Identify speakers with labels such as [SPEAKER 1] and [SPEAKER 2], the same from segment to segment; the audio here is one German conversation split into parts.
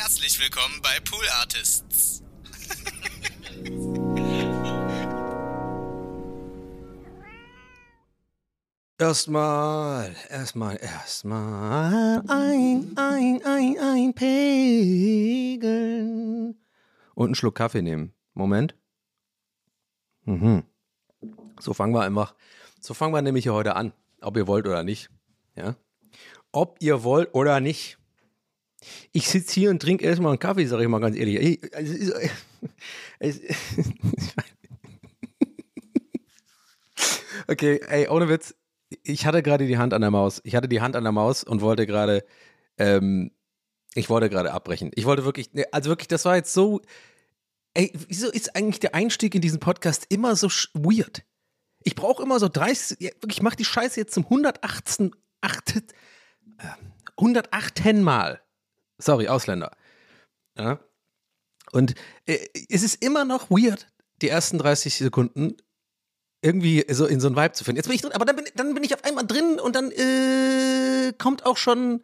[SPEAKER 1] Herzlich willkommen bei Pool Artists.
[SPEAKER 2] Erstmal, erstmal, erstmal ein, ein, ein, ein Pegeln. Und einen Schluck Kaffee nehmen. Moment. Mhm. So fangen wir einfach, so fangen wir nämlich hier heute an. Ob ihr wollt oder nicht. Ja. Ob ihr wollt oder nicht. Ich sitze hier und trinke erstmal einen Kaffee, sage ich mal ganz ehrlich. Es ist, es, okay, ey, ohne Witz. Ich hatte gerade die Hand an der Maus. Ich hatte die Hand an der Maus und wollte gerade, ähm, ich wollte gerade abbrechen. Ich wollte wirklich, ne, also wirklich, das war jetzt so, ey, wieso ist eigentlich der Einstieg in diesen Podcast immer so weird? Ich brauche immer so 30, ja, wirklich, ich mache die Scheiße jetzt zum 118, 8, äh, 108 Mal. Sorry, Ausländer. Ja. Und äh, es ist immer noch weird, die ersten 30 Sekunden irgendwie so in so einen Vibe zu finden. Jetzt bin ich drin, aber dann bin, dann bin ich auf einmal drin und dann äh, kommt auch schon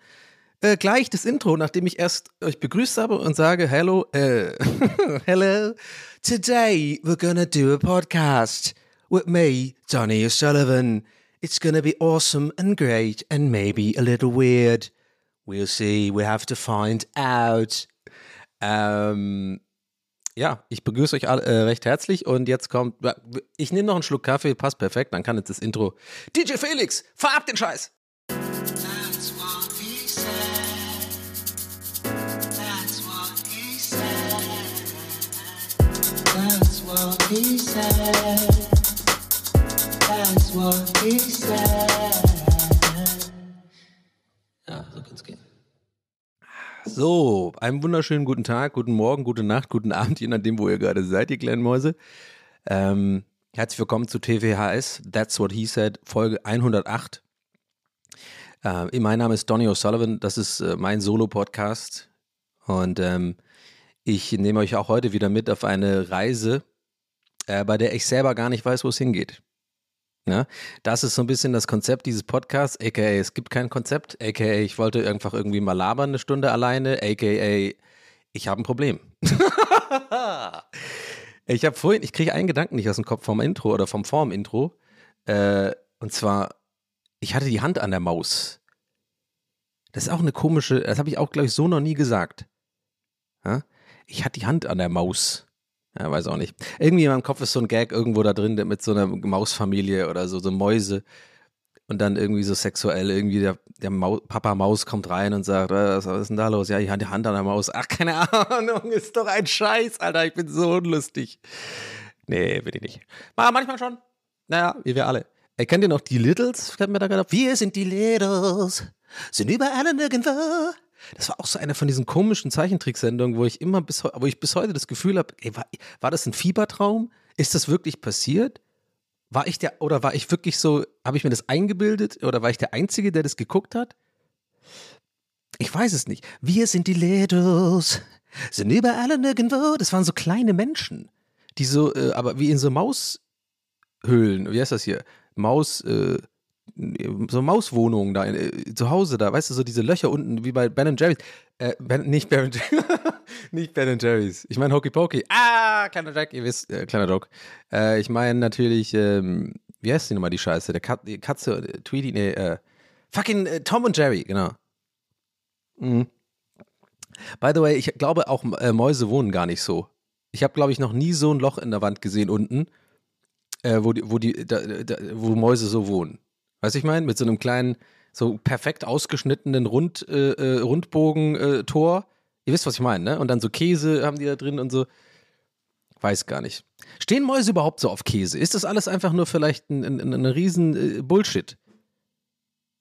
[SPEAKER 2] äh, gleich das Intro, nachdem ich erst euch begrüßt habe und sage, hello, äh, hello, today we're gonna do a podcast with me, Johnny O'Sullivan. It's gonna be awesome and great and maybe a little weird. We'll see, we have to find out. Ähm, ja, ich begrüße euch alle, äh, recht herzlich und jetzt kommt, ich nehme noch einen Schluck Kaffee, passt perfekt, dann kann jetzt das Intro. DJ Felix, fahr ab den Scheiß!
[SPEAKER 3] That's what he said. So,
[SPEAKER 2] einen wunderschönen guten Tag, guten Morgen, gute Nacht, guten Abend, je nachdem, wo ihr gerade seid, ihr kleinen Mäuse. Ähm, herzlich willkommen zu TVHS, That's What He Said, Folge 108. Äh, mein Name ist Donny O'Sullivan, das ist äh, mein Solo-Podcast und ähm, ich nehme euch auch heute wieder mit auf eine Reise, äh, bei der ich selber gar nicht weiß, wo es hingeht. Ja, das ist so ein bisschen das Konzept dieses Podcasts, aka es gibt kein Konzept, aka ich wollte einfach irgendwie mal labern eine Stunde alleine, aka ich habe ein Problem. ich habe vorhin, ich kriege einen Gedanken nicht aus dem Kopf vom Intro oder vom vorm Intro. Äh, und zwar, ich hatte die Hand an der Maus. Das ist auch eine komische, das habe ich auch, glaube ich, so noch nie gesagt. Ja? Ich hatte die Hand an der Maus. Ja, weiß auch nicht. Irgendwie in meinem Kopf ist so ein Gag irgendwo da drin mit so einer Mausfamilie oder so, so Mäuse. Und dann irgendwie so sexuell, irgendwie der, der Mau Papa Maus kommt rein und sagt, "Äh, was, ist denn da los? Ja, ich hatte die Hand an der Maus. Ach, keine Ahnung, ist doch ein Scheiß, Alter, ich bin so unlustig. Nee, bin ich nicht. Aber manchmal schon. Naja, wie wir alle. Ey, kennt ihr noch die Littles? Wir sind die Littles, sind überall und nirgendwo. Das war auch so eine von diesen komischen Zeichentricksendungen, wo ich immer bis, wo ich bis heute das Gefühl habe, war, war das ein Fiebertraum? Ist das wirklich passiert? War ich der, oder war ich wirklich so, habe ich mir das eingebildet oder war ich der Einzige, der das geguckt hat? Ich weiß es nicht. Wir sind die Littles, sind überall und nirgendwo. Das waren so kleine Menschen, die so, äh, aber wie in so Maushöhlen, wie heißt das hier? Maus, äh, so Mauswohnungen da, äh, zu Hause da, weißt du, so diese Löcher unten, wie bei Ben Jerry's. Äh, ben, nicht Ben nicht Ben Jerry's. Ich meine Hokey Pokey. Ah, kleiner Jack, ihr wisst, äh, kleiner Joke. Äh, ich meine natürlich, ähm, wie heißt die nochmal, die Scheiße? Der Kat die Katze, äh, Tweety, nee, äh, fucking äh, Tom und Jerry, genau. Mhm. By the way, ich glaube auch Mäuse wohnen gar nicht so. Ich habe, glaube ich, noch nie so ein Loch in der Wand gesehen unten, wo die, wo die, da, da, wo Mäuse so wohnen. Weißt du, ich meine? Mit so einem kleinen, so perfekt ausgeschnittenen Rund, äh, äh, Rundbogen-Tor. Ihr wisst, was ich meine, ne? Und dann so Käse haben die da drin und so. Weiß gar nicht. Stehen Mäuse überhaupt so auf Käse? Ist das alles einfach nur vielleicht ein, ein, ein, riesen äh, Bullshit?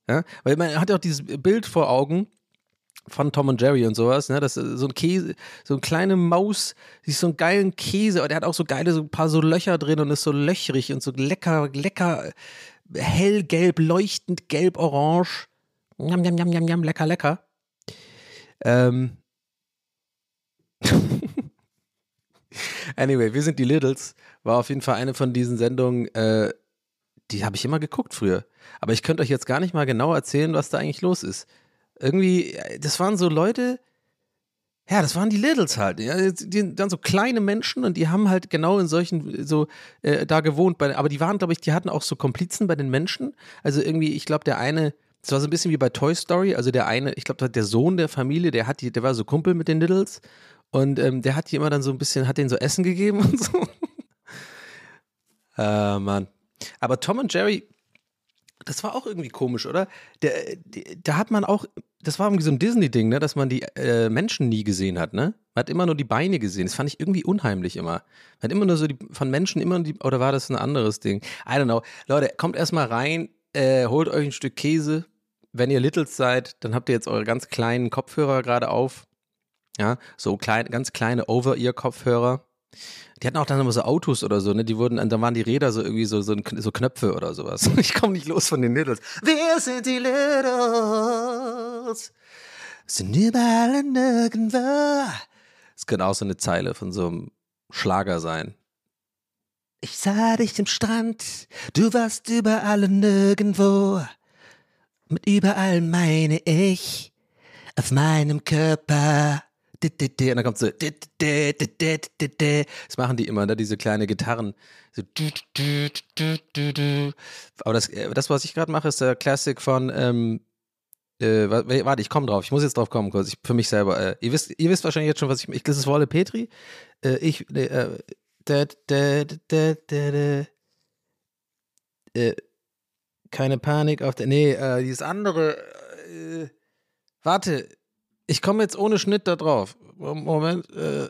[SPEAKER 2] Ja? Weil man hat ja auch dieses Bild vor Augen von Tom und Jerry und sowas, ne? Das ist so ein Käse, so eine kleine Maus, die ist so einen geilen Käse, aber der hat auch so geile, so ein paar so Löcher drin und ist so löchrig und so lecker, lecker, hellgelb, leuchtend gelb-orange. Njam, njam, njam, njam, njam, lecker, lecker. Ähm. anyway, wir sind die Littles. War auf jeden Fall eine von diesen Sendungen, äh, die habe ich immer geguckt früher. Aber ich könnte euch jetzt gar nicht mal genau erzählen, was da eigentlich los ist. Irgendwie, äh, das waren so Leute, Ja, das waren die Littles halt. Ja, die, dann so kleine Menschen und die haben halt genau in solchen, so äh, da gewohnt. Bei, aber die waren, glaube ich, die hatten auch so Komplizen bei den Menschen. Also irgendwie, ich glaube, der eine, es war so ein bisschen wie bei Toy Story. Also der eine, ich glaube, der Sohn der Familie, der hat die, der war so Kumpel mit den Littles und ähm, der hat die immer dann so ein bisschen, hat denen so Essen gegeben und so. äh, Mann. Aber Tom und Jerry, das war auch irgendwie komisch, oder? Der, die, da hat man auch, das war irgendwie so ein Disney-Ding, ne, dass man die äh, Menschen nie gesehen hat, ne? Man hat immer nur die Beine gesehen. Das fand ich irgendwie unheimlich immer. Man hat immer nur so die, von Menschen immer die, oder war das ein anderes Ding? I don't know. Leute, kommt erstmal rein, äh, holt euch ein Stück Käse. Wenn ihr Littles seid, dann habt ihr jetzt eure ganz kleinen Kopfhörer gerade auf. Ja, so klein, ganz kleine Over-Ear-Kopfhörer. Die hatten auch dann immer so Autos oder so, ne? Die wurden, dann waren die Räder so irgendwie so, so, so Knöpfe oder sowas. Ich komme nicht los von den Littles. Wir sind die Littles. Sind überall und nirgendwo. Das könnte auch so eine Zeile von so einem Schlager sein. Ich sah dich am Strand, du warst überall und nirgendwo. Mit überall meine ich auf meinem Körper. Und dann kommt so. Das machen die immer, ne? diese kleine Gitarren. So. Aber das, äh, das was ich gerade mache, ist der Classic von. Ähm, äh, warte, ich komme drauf. Ich muss jetzt drauf kommen, kurz. Ich, für mich selber. Äh, ihr, wisst, ihr wisst wahrscheinlich jetzt schon, was ich. ich das ist Wolle Petri. Äh, ich. Äh, äh, keine Panik auf der. Nee, äh, dieses andere. Warte, ich komme jetzt ohne Schnitt da drauf. Moment. Äh,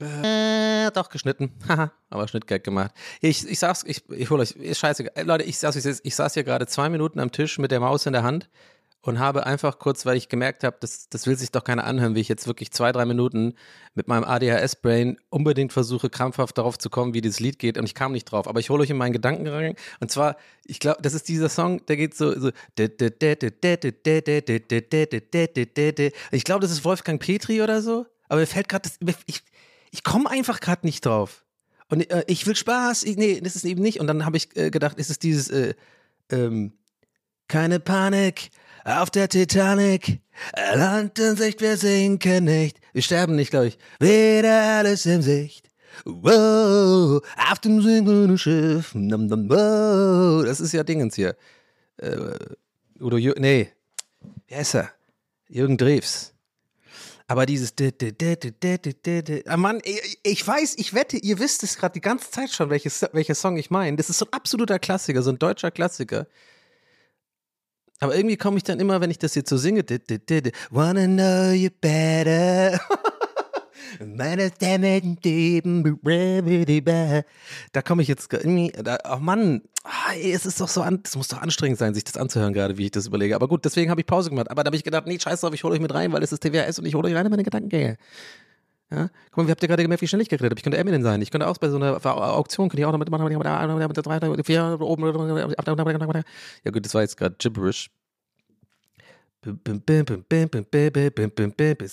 [SPEAKER 2] äh, doch, geschnitten. Haha, aber Schnittgag gemacht. Ich, ich sag's, ich, ich hole euch, ist scheiße. Leute, ich saß, ich saß hier gerade zwei Minuten am Tisch mit der Maus in der Hand und habe einfach kurz, weil ich gemerkt habe, das, das will sich doch keiner anhören, wie ich jetzt wirklich zwei, drei Minuten mit meinem ADHS-Brain unbedingt versuche, krampfhaft darauf zu kommen, wie dieses Lied geht und ich kam nicht drauf. Aber ich hole euch in meinen Gedanken rein und zwar, ich glaube, das ist dieser Song, der geht so, so ich glaube, das ist Wolfgang Petri oder so, aber mir fällt gerade ich, ich komme einfach gerade nicht drauf. Und äh, ich will Spaß, ich, nee, das ist eben nicht. Und dann habe ich äh, gedacht, ist es dieses, äh, ähm, keine Panik, auf der Titanic. Land in Sicht, wir sinken nicht. Wir sterben nicht, glaube ich. Wieder alles in Sicht. Wow, auf dem sinkenden Schiff. Wow. Das ist ja Dingens hier. Äh, Udo Jür nee, wie heißt er? Jürgen Drews. Aber dieses ah, Mann, ich weiß, ich wette, ihr wisst es gerade die ganze Zeit schon, welches, welcher Song ich meine. Das ist so ein absoluter Klassiker, so ein deutscher Klassiker. Aber irgendwie komme ich dann immer, wenn ich das jetzt so singe, wanna know you better. Da komme ich jetzt irgendwie, da, oh Mann, ah, es ist doch so, an, es muss doch anstrengend sein, sich das anzuhören, gerade wie ich das überlege. Aber gut, deswegen habe ich Pause gemacht. Aber da habe ich gedacht, nee, scheiß drauf, ich hole euch mit rein, weil es ist TWS und ich hole euch rein in meine Gedankengänge. Ja? Guck mal, wie habt ihr gerade gemerkt, wie schnell ich geredet habe? Ich könnte Eminem sein. Ich könnte auch bei so einer Auktion, könnte ich auch noch mitmachen. Ja gut, das war jetzt gerade gibberish. So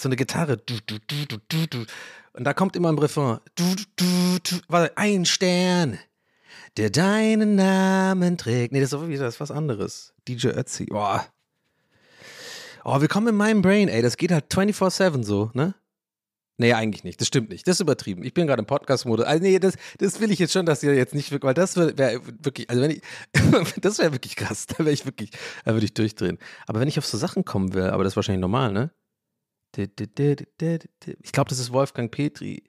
[SPEAKER 2] eine Gitarre. Und da kommt immer ein Refrain. Ein Stern, der deinen Namen trägt. Nee, das ist wieder was anderes. DJ Ötzi. Oh. oh, willkommen in meinem Brain, ey. Das geht halt 24-7 so, ne? Nee, eigentlich nicht. Das stimmt nicht. Das ist übertrieben. Ich bin gerade im Podcast-Modus. Also, nee, das, das will ich jetzt schon, dass ihr jetzt nicht, weil das wäre wär wirklich, also wenn ich, das wäre wirklich krass. Da wäre ich wirklich, da würde ich durchdrehen. Aber wenn ich auf so Sachen kommen will, aber das ist wahrscheinlich normal, ne? Ich glaube, das ist Wolfgang Petri.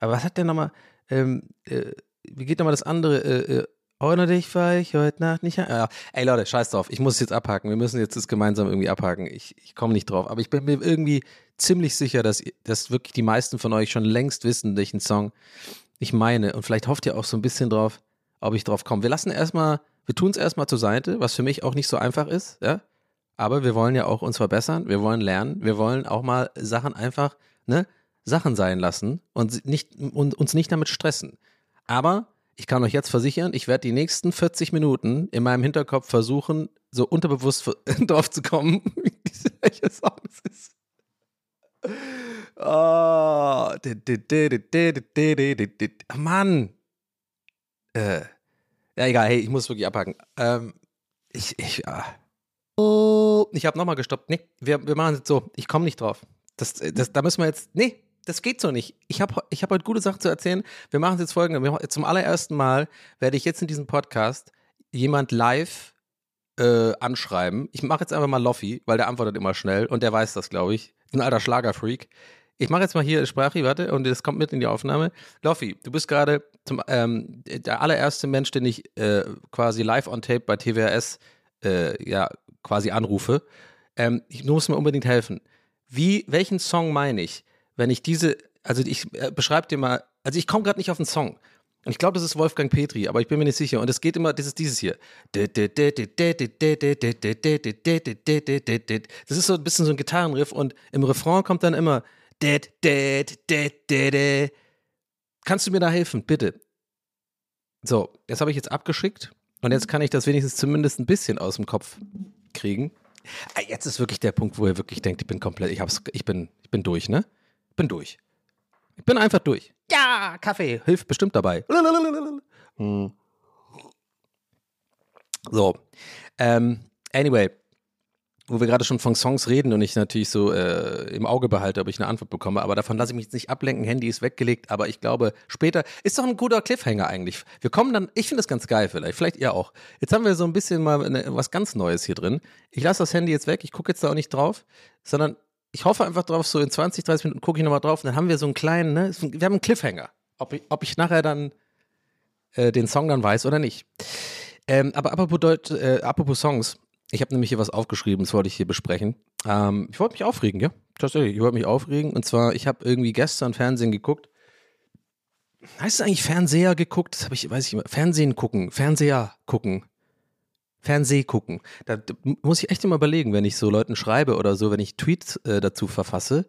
[SPEAKER 2] Aber was hat der nochmal, ähm, äh, wie geht nochmal das andere? Äh, äh, ohne dich war ich heute Nacht nicht. Ja. Ey Leute, scheiß drauf. Ich muss es jetzt abhaken. Wir müssen jetzt das gemeinsam irgendwie abhaken. Ich, ich komme nicht drauf. Aber ich bin mir irgendwie ziemlich sicher, dass, dass wirklich die meisten von euch schon längst wissen, welchen Song ich meine. Und vielleicht hofft ihr auch so ein bisschen drauf, ob ich drauf komme. Wir lassen erstmal, wir tun es erstmal zur Seite, was für mich auch nicht so einfach ist, ja. Aber wir wollen ja auch uns verbessern, wir wollen lernen, wir wollen auch mal Sachen einfach, ne, Sachen sein lassen und, nicht, und uns nicht damit stressen. Aber ich kann euch jetzt versichern, ich werde die nächsten 40 Minuten in meinem Hinterkopf versuchen, so unterbewusst drauf zu kommen, welcher Song es ist. Oh, Mann. Äh, ja, egal, hey, ich muss wirklich abhaken. Ähm, ich, ich, ah. oh, ich habe nochmal gestoppt. Nee, wir, wir machen es so. Ich komme nicht drauf. Das, das, da müssen wir jetzt. Nee, das geht so nicht. Ich habe ich hab heute gute Sachen zu erzählen. Wir machen es jetzt folgendes. Zum allerersten Mal werde ich jetzt in diesem Podcast jemand live äh, anschreiben. Ich mache jetzt einfach mal Loffi, weil der antwortet immer schnell und der weiß das, glaube ich. Ein alter Schlagerfreak. Ich mache jetzt mal hier Sprache, warte, und das kommt mit in die Aufnahme. Loffi, du bist gerade ähm, der allererste Mensch, den ich äh, quasi live on tape bei TWRS äh, ja quasi anrufe. Ähm, ich, du musst mir unbedingt helfen. Wie, welchen Song meine ich, wenn ich diese, also ich äh, beschreibe dir mal, also ich komme gerade nicht auf den Song. Und ich glaube, das ist Wolfgang Petri, aber ich bin mir nicht sicher. Und es geht immer, das ist dieses hier. Das ist so ein bisschen so ein Gitarrenriff und im Refrain kommt dann immer Kannst du mir da helfen, bitte? So, das habe ich jetzt abgeschickt und jetzt kann ich das wenigstens zumindest ein bisschen aus dem Kopf kriegen. Jetzt ist wirklich der Punkt, wo ihr wirklich denkt, ich bin komplett, ich, hab's, ich, bin, ich bin durch, ne? Bin durch. Ich bin einfach durch. Ja, Kaffee hilft bestimmt dabei. Hm. So. Ähm, anyway, wo wir gerade schon von Songs reden und ich natürlich so äh, im Auge behalte, ob ich eine Antwort bekomme, aber davon lasse ich mich jetzt nicht ablenken. Handy ist weggelegt, aber ich glaube, später ist doch ein guter Cliffhanger eigentlich. Wir kommen dann, ich finde das ganz geil vielleicht, vielleicht ihr auch. Jetzt haben wir so ein bisschen mal eine, was ganz Neues hier drin. Ich lasse das Handy jetzt weg, ich gucke jetzt da auch nicht drauf, sondern ich hoffe einfach drauf, so in 20, 30 Minuten gucke ich nochmal drauf und dann haben wir so einen kleinen, ne, wir haben einen Cliffhanger. Ob ich, ob ich nachher dann äh, den Song dann weiß oder nicht. Ähm, aber apropos, Deut äh, apropos Songs, ich habe nämlich hier was aufgeschrieben, das wollte ich hier besprechen. Ähm, ich wollte mich aufregen, ja. Tatsächlich, ich wollte mich aufregen. Und zwar, ich habe irgendwie gestern Fernsehen geguckt. Heißt es eigentlich Fernseher geguckt? Das habe ich, weiß ich immer. Fernsehen gucken, Fernseher gucken. Fernseh gucken. Da, muss ich echt immer überlegen, wenn ich so Leuten schreibe oder so, wenn ich Tweets äh, dazu verfasse,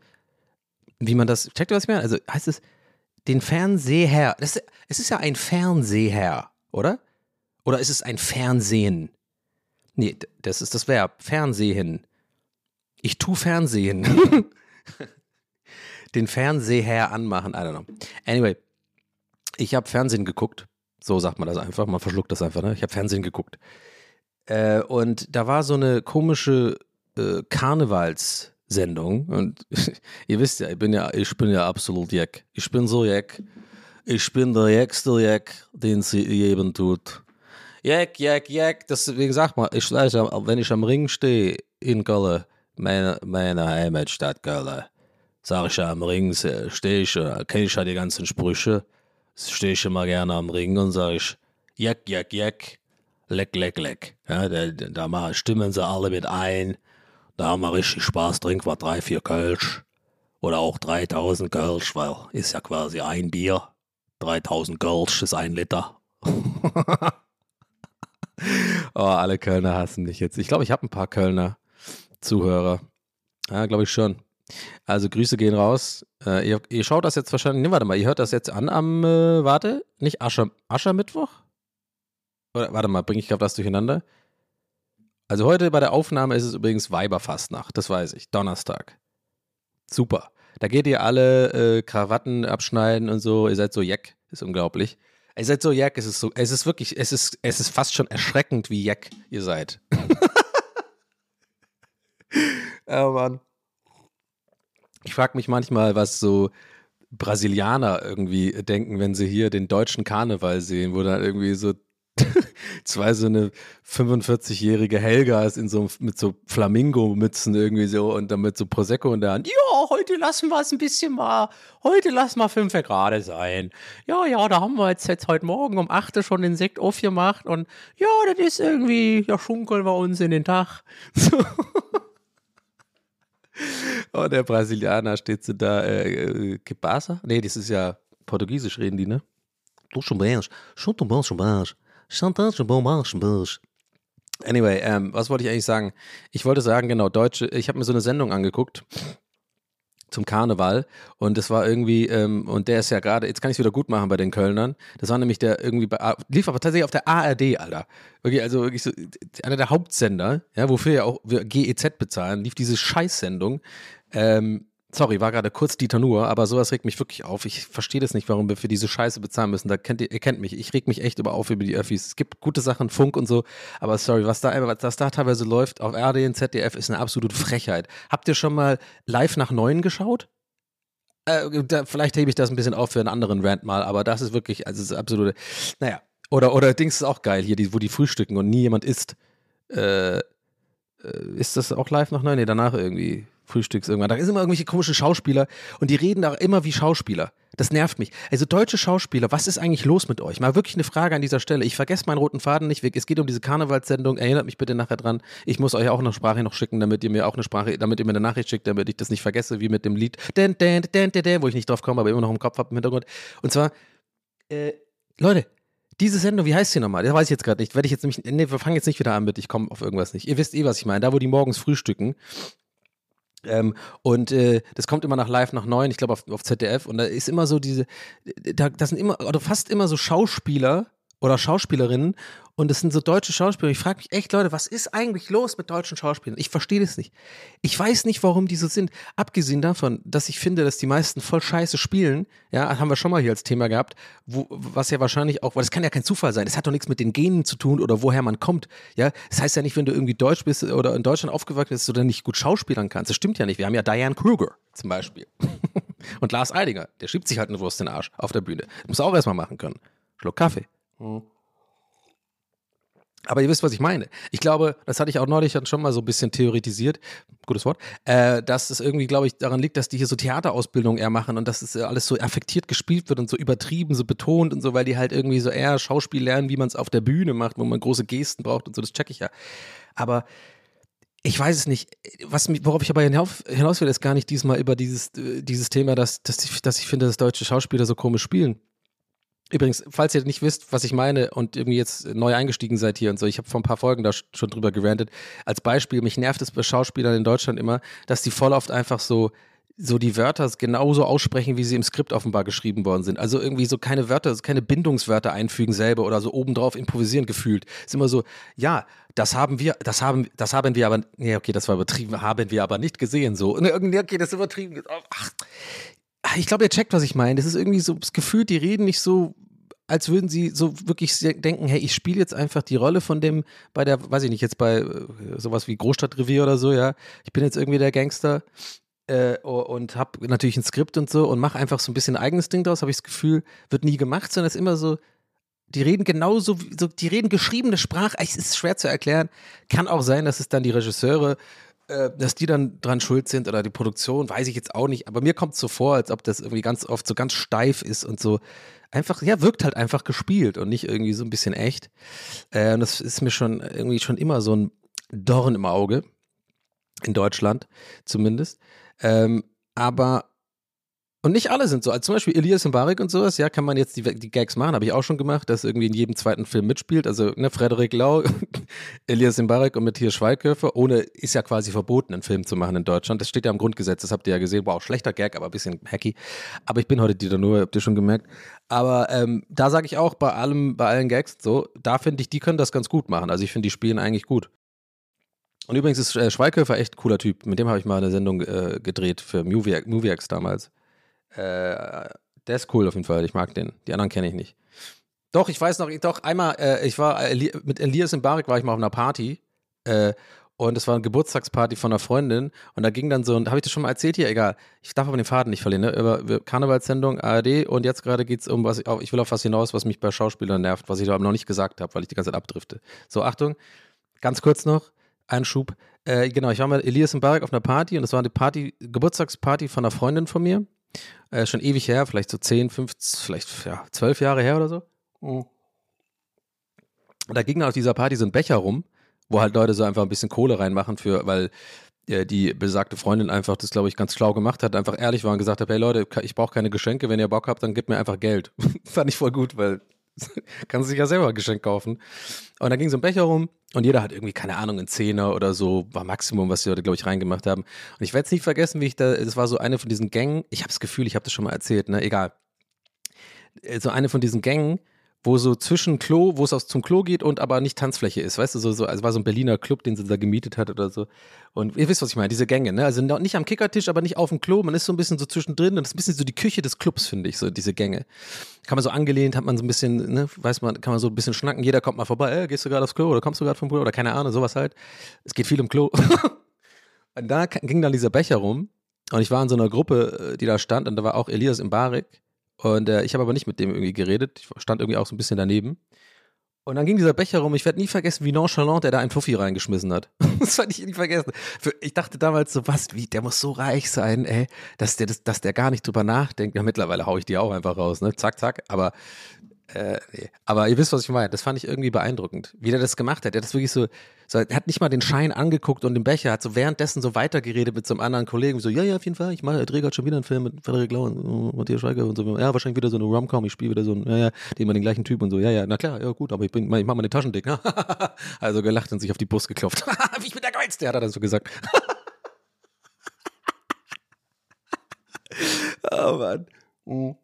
[SPEAKER 2] wie man das. Checkt ihr, was meine? Also heißt es den Fernseher. Das, es ist ja ein Fernseher, oder? Oder ist es ein Fernsehen? Nee, das ist das Verb. Fernsehen. Ich tu Fernsehen. Den Fernseher anmachen. I don't know. Anyway, ich habe Fernsehen geguckt. So sagt man das einfach. Man verschluckt das einfach. Ne? Ich habe Fernsehen geguckt. Äh, und da war so eine komische äh, Karnevalssendung. Und ihr wisst ja, ich bin ja, ich bin ja absolut Jack. Ich bin so Jack. Ich bin der jackste Jack, den sie jedem tut. Jack, Jack, Jack. Deswegen sag mal, ich wenn ich am Ring stehe in Köln, meine, meine Heimatstadt Köln, sag ich ja am Ring, stehe ich, kenne ich ja die ganzen Sprüche, stehe ich immer gerne am Ring und sage ich, Jack, Jack, Jack, leck, leck, leck. Ja, da, da stimmen sie alle mit ein. Da haben wir richtig Spaß, trinken wir drei, vier Kölsch. Oder auch 3000 Kölsch, weil ist ja quasi ein Bier. 3000 Kölsch ist ein Liter. Oh, alle Kölner hassen mich jetzt. Ich glaube, ich habe ein paar Kölner Zuhörer. Ja, glaube ich schon. Also Grüße gehen raus. Äh, ihr, ihr, schaut das jetzt wahrscheinlich, ne, warte mal, ihr hört das jetzt an am, äh, warte, nicht Ascher, Aschermittwoch? Warte mal, bringe ich gerade das durcheinander? Also heute bei der Aufnahme ist es übrigens Weiberfastnacht, das weiß ich, Donnerstag. Super. Da geht ihr alle äh, Krawatten abschneiden und so, ihr seid so Jack, ist unglaublich. Ihr seid so Jack, es ist so, es ist wirklich, es ist, es ist fast schon erschreckend, wie Jack ihr seid. oh Mann. Ich frage mich manchmal, was so Brasilianer irgendwie denken, wenn sie hier den deutschen Karneval sehen, wo dann irgendwie so zwei so eine 45-jährige Helgas in so mit so Flamingo-Mützen irgendwie so und dann mit so Prosecco in der Hand. Ja, heute lassen wir es ein bisschen mal, heute lassen wir fünf Grad sein. Ja, ja, da haben wir jetzt, jetzt heute Morgen um 8 schon den Sekt aufgemacht und ja, das ist irgendwie, ja, schunkeln wir uns in den Tag. So. Oh, der Brasilianer steht so da, äh, äh, Gebasa? Nee, das ist ja Portugiesisch reden die, ne? Du schon bem, schon bem, schon bem. Anyway, ähm, was wollte ich eigentlich sagen? Ich wollte sagen, genau, deutsche, ich habe mir so eine Sendung angeguckt zum Karneval und das war irgendwie, ähm, und der ist ja gerade, jetzt kann ich es wieder gut machen bei den Kölnern, das war nämlich der irgendwie, bei, lief aber tatsächlich auf der ARD, Alter. Wirklich, also wirklich so, einer der Hauptsender, ja, wofür ja auch wir GEZ bezahlen, lief diese Scheißsendung, ähm, Sorry, war gerade kurz Dieter Nuhr, aber sowas regt mich wirklich auf. Ich verstehe das nicht, warum wir für diese Scheiße bezahlen müssen. Da kennt ihr, ihr kennt mich. Ich reg mich echt über auf über die Öffis. Es gibt gute Sachen, Funk und so, aber sorry, was da, was da teilweise läuft auf RD und ZDF ist eine absolute Frechheit. Habt ihr schon mal live nach Neuen geschaut? Äh, da, vielleicht hebe ich das ein bisschen auf für einen anderen Rant mal, aber das ist wirklich, also es ist absolute, naja. Oder, oder Dings ist auch geil hier, die, wo die frühstücken und nie jemand isst. Äh, äh ist das auch live nach Neuen? Nee, danach irgendwie. Frühstücks irgendwann. Da sind immer irgendwelche komischen Schauspieler und die reden da immer wie Schauspieler. Das nervt mich. Also deutsche Schauspieler, was ist eigentlich los mit euch? Mal wirklich eine Frage an dieser Stelle. Ich vergesse meinen roten Faden nicht. Es geht um diese Karnevalssendung. Erinnert mich bitte nachher dran. Ich muss euch auch eine Sprache noch schicken, damit ihr mir auch eine Sprache, damit ihr mir eine Nachricht schickt, damit ich das nicht vergesse, wie mit dem Lied, den, den, den, den, wo ich nicht drauf komme, aber immer noch im Kopf habe im Hintergrund. Und zwar, äh, Leute, diese Sendung, wie heißt sie nochmal? Das weiß ich jetzt gerade nicht. Werde ich jetzt nämlich, nee, wir fangen jetzt nicht wieder an mit, ich komme auf irgendwas nicht. Ihr wisst eh, was ich meine. Da, wo die morgens frühstücken ähm, und äh, das kommt immer nach live nach neun, ich glaube auf, auf ZDF. Und da ist immer so diese, da, das sind immer, oder fast immer so Schauspieler oder Schauspielerinnen und es sind so deutsche Schauspieler. Ich frage mich echt, Leute, was ist eigentlich los mit deutschen Schauspielern? Ich verstehe das nicht. Ich weiß nicht, warum die so sind. Abgesehen davon, dass ich finde, dass die meisten voll scheiße spielen, ja, haben wir schon mal hier als Thema gehabt, wo, was ja wahrscheinlich auch, weil das kann ja kein Zufall sein. Das hat doch nichts mit den Genen zu tun oder woher man kommt. Ja, das heißt ja nicht, wenn du irgendwie deutsch bist oder in Deutschland aufgewachsen bist, du dann nicht gut schauspielern kannst. Das stimmt ja nicht. Wir haben ja Diane Kruger zum Beispiel. und Lars Eidinger, der schiebt sich halt eine Wurst in den Arsch auf der Bühne. Muss auch erstmal machen können. Schluck Kaffee. Mhm. Aber ihr wisst, was ich meine. Ich glaube, das hatte ich auch neulich schon mal so ein bisschen theoretisiert, gutes Wort, äh, dass es irgendwie, glaube ich, daran liegt, dass die hier so Theaterausbildung eher machen und dass es alles so affektiert gespielt wird und so übertrieben, so betont und so, weil die halt irgendwie so eher Schauspiel lernen, wie man es auf der Bühne macht, wo man große Gesten braucht und so, das check ich ja. Aber ich weiß es nicht. Was, worauf ich aber hinaus, hinaus will, ist gar nicht diesmal über dieses, äh, dieses Thema, dass, dass, ich, dass ich finde, dass deutsche Schauspieler so komisch spielen. Übrigens, falls ihr nicht wisst, was ich meine und irgendwie jetzt neu eingestiegen seid hier und so, ich habe vor ein paar Folgen da schon drüber gerantet. Als Beispiel, mich nervt es bei Schauspielern in Deutschland immer, dass die voll oft einfach so so die Wörter genauso aussprechen, wie sie im Skript offenbar geschrieben worden sind. Also irgendwie so keine Wörter, keine Bindungswörter einfügen selber oder so obendrauf improvisieren gefühlt. ist immer so, ja, das haben wir, das haben, das haben wir aber, nee, okay, das war übertrieben, haben wir aber nicht gesehen, so. Okay, das ist übertrieben. Ach, ich glaube, ihr checkt, was ich meine. Das ist irgendwie so das Gefühl, die reden nicht so, als würden sie so wirklich denken, hey, ich spiele jetzt einfach die Rolle von dem bei der, weiß ich nicht, jetzt bei äh, sowas wie Großstadtrevier oder so, ja. Ich bin jetzt irgendwie der Gangster äh, und habe natürlich ein Skript und so und mache einfach so ein bisschen eigenes Ding draus, habe ich das Gefühl, wird nie gemacht, sondern es ist immer so, die reden genauso, so, die reden geschriebene Sprache, es ist schwer zu erklären. Kann auch sein, dass es dann die Regisseure äh, dass die dann dran schuld sind oder die Produktion, weiß ich jetzt auch nicht. Aber mir kommt es so vor, als ob das irgendwie ganz oft so ganz steif ist und so einfach, ja, wirkt halt einfach gespielt und nicht irgendwie so ein bisschen echt. Äh, und das ist mir schon irgendwie schon immer so ein Dorn im Auge. In Deutschland zumindest. Ähm, aber und nicht alle sind so. Also zum Beispiel Elias Mbarek und sowas, ja, kann man jetzt die, die Gags machen, habe ich auch schon gemacht, dass irgendwie in jedem zweiten Film mitspielt. Also, ne, Frederik Lau, Elias Mbarek und Matthias Schweighöfer, ohne, ist ja quasi verboten, einen Film zu machen in Deutschland. Das steht ja im Grundgesetz, das habt ihr ja gesehen. Wow, schlechter Gag, aber ein bisschen hacky. Aber ich bin heute Dieter nur, habt ihr schon gemerkt. Aber ähm, da sage ich auch, bei allem, bei allen Gags so, da finde ich, die können das ganz gut machen. Also ich finde, die spielen eigentlich gut. Und übrigens ist äh, Schweighöfer echt cooler Typ. Mit dem habe ich mal eine Sendung äh, gedreht für Movie, MovieX damals. Äh, der ist cool auf jeden Fall. Ich mag den. Die anderen kenne ich nicht. Doch, ich weiß noch, doch, einmal, äh, ich war Eli mit Elias in Barik war ich mal auf einer Party. Äh, und es war eine Geburtstagsparty von einer Freundin. Und da ging dann so, und habe ich das schon mal erzählt hier? Egal. Ich darf aber den Faden nicht verlieren, ne? Über, Karnevalssendung, ARD. Und jetzt gerade geht es um was, ich, ich will auf was hinaus, was mich bei Schauspielern nervt, was ich aber noch nicht gesagt habe, weil ich die ganze Zeit abdrifte. So, Achtung, ganz kurz noch, Einschub. Äh, genau, ich war mit Elias in Barik auf einer Party und das war eine Party, Geburtstagsparty von einer Freundin von mir. Äh, schon ewig her, vielleicht so 10, 15, vielleicht ja, 12 Jahre her oder so. Mhm. Da ging auf dieser Party so ein Becher rum, wo halt Leute so einfach ein bisschen Kohle reinmachen für, weil äh, die besagte Freundin einfach das, glaube ich, ganz schlau gemacht hat, einfach ehrlich war und gesagt hat, hey Leute, ich brauche keine Geschenke, wenn ihr Bock habt, dann gebt mir einfach Geld. Fand ich voll gut, weil kannst sich ja selber ein Geschenk kaufen. Und da ging so ein Becher rum und jeder hat irgendwie, keine Ahnung, ein Zehner oder so, war Maximum, was die Leute, glaube ich, reingemacht haben. Und ich werde es nicht vergessen, wie ich da, das war so eine von diesen Gängen, ich habe das Gefühl, ich habe das schon mal erzählt, ne, egal. Äh, so eine von diesen Gängen, wo so zwischen Klo, wo es aus zum Klo geht und aber nicht Tanzfläche ist, weißt du, so, so, also war so ein Berliner Club, den sie da gemietet hat oder so. Und ihr wisst, was ich meine, diese Gänge, ne? Also nicht am Kickertisch, aber nicht auf dem Klo, man ist so ein bisschen so zwischendrin und das ist ein bisschen so die Küche des Clubs, finde ich, so diese Gänge. Kann man so angelehnt, hat man so ein bisschen, ne, weiß man, kann man so ein bisschen schnacken, jeder kommt mal vorbei, äh, gehst du gerade aufs Klo oder kommst du gerade vom Klo oder keine Ahnung, sowas halt. Es geht viel um Klo. und da ging dann dieser Becher rum und ich war in so einer Gruppe, äh, die da stand und da war auch Elias im Barik und äh, ich habe aber nicht mit dem irgendwie geredet. Ich stand irgendwie auch so ein bisschen daneben. Und dann ging dieser Becher rum. Ich werde nie vergessen, wie nonchalant er da einen Fuffi reingeschmissen hat. das werde ich nie vergessen. Für, ich dachte damals so, was, wie, der muss so reich sein, ey, dass der, das, dass der gar nicht drüber nachdenkt. Ja, mittlerweile haue ich die auch einfach raus, ne? Zack, zack. Aber, äh, nee. Aber ihr wisst, was ich meine. Das fand ich irgendwie beeindruckend, wie der das gemacht hat. Er hat das wirklich so, so, er hat nicht mal den Schein angeguckt und den Becher, hat so währenddessen so weitergeredet mit so einem anderen Kollegen, so, ja, ja, auf jeden Fall, ich mache, drehe gerade schon wieder einen Film mit Frederik Lau und uh, Matthias Schweiger und so, ja, wahrscheinlich wieder so eine Rom-Com, ich spiele wieder so einen, ja, ja, den mal den gleichen Typ und so, ja, ja, na klar, ja, gut, aber ich, ich mache meine Taschen dick, also gelacht und sich auf die Brust geklopft, ich bin der Geilste, hat er dann so gesagt. oh Mann. Mhm.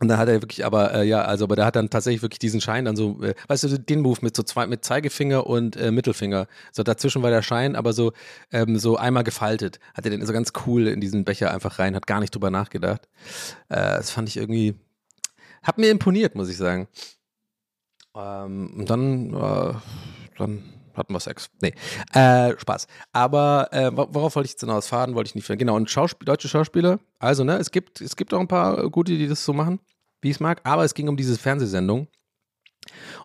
[SPEAKER 2] Und da hat er wirklich, aber äh, ja, also, aber der hat dann tatsächlich wirklich diesen Schein dann so, äh, weißt du, den Move mit so zwei, mit Zeigefinger und äh, Mittelfinger. So dazwischen war der Schein, aber so, ähm, so einmal gefaltet. Hat er den so ganz cool in diesen Becher einfach rein, hat gar nicht drüber nachgedacht. Äh, das fand ich irgendwie, hat mir imponiert, muss ich sagen. Ähm, und dann, äh, dann hatten wir Sex. Nee, äh, Spaß. Aber äh, worauf wollte ich jetzt hinaus? Faden wollte ich nicht finden. Genau, und Schauspiel, deutsche Schauspieler. Also, ne, es gibt, es gibt auch ein paar gute, die das so machen, wie es mag. Aber es ging um diese Fernsehsendung.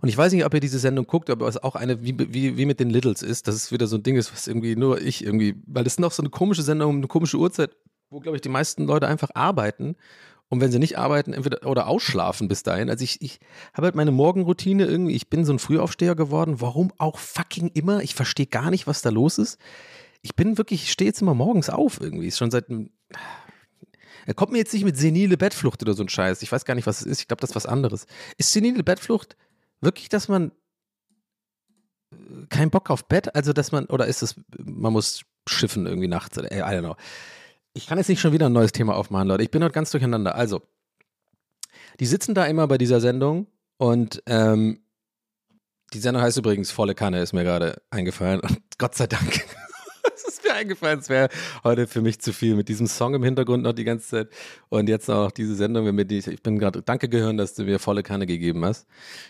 [SPEAKER 2] Und ich weiß nicht, ob ihr diese Sendung guckt, aber es auch eine, wie, wie, wie mit den Littles ist, dass es wieder so ein Ding ist, was irgendwie nur ich irgendwie, weil das ist noch so eine komische Sendung, eine komische Uhrzeit, wo, glaube ich, die meisten Leute einfach arbeiten und wenn sie nicht arbeiten, entweder oder ausschlafen bis dahin. Also ich, ich habe halt meine Morgenroutine irgendwie, ich bin so ein Frühaufsteher geworden. Warum auch fucking immer? Ich verstehe gar nicht, was da los ist. Ich bin wirklich, ich stehe jetzt immer morgens auf irgendwie. Ist schon seit. Er kommt mir jetzt nicht mit senile Bettflucht oder so ein Scheiß. Ich weiß gar nicht, was es ist. Ich glaube, das ist was anderes. Ist senile Bettflucht wirklich, dass man äh, keinen Bock auf Bett, also dass man, oder ist es, man muss schiffen irgendwie nachts, I don't know. Ich kann jetzt nicht schon wieder ein neues Thema aufmachen, Leute. Ich bin heute ganz durcheinander. Also, die sitzen da immer bei dieser Sendung und ähm, die Sendung heißt übrigens Volle Kanne, ist mir gerade eingefallen. Und Gott sei Dank. Mir eingefallen, es wäre heute für mich zu viel mit diesem Song im Hintergrund noch die ganze Zeit. Und jetzt auch diese Sendung, mir die, ich bin gerade, danke gehören, dass du mir volle Kanne gegeben hast.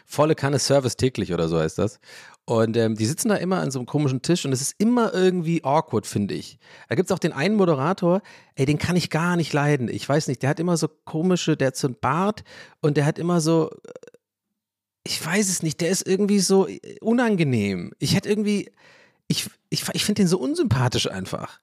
[SPEAKER 2] Volle Kanne Service täglich oder so heißt das. Und ähm, die sitzen da immer an so einem komischen Tisch und es ist immer irgendwie awkward, finde ich. Da gibt es auch den einen Moderator, ey, den kann ich gar nicht leiden. Ich weiß nicht, der hat immer so komische, der hat so einen Bart und der hat immer so, äh, ich weiß es nicht, der ist irgendwie so äh, unangenehm. Ich hätte irgendwie, ich, ich, ich finde den so unsympathisch einfach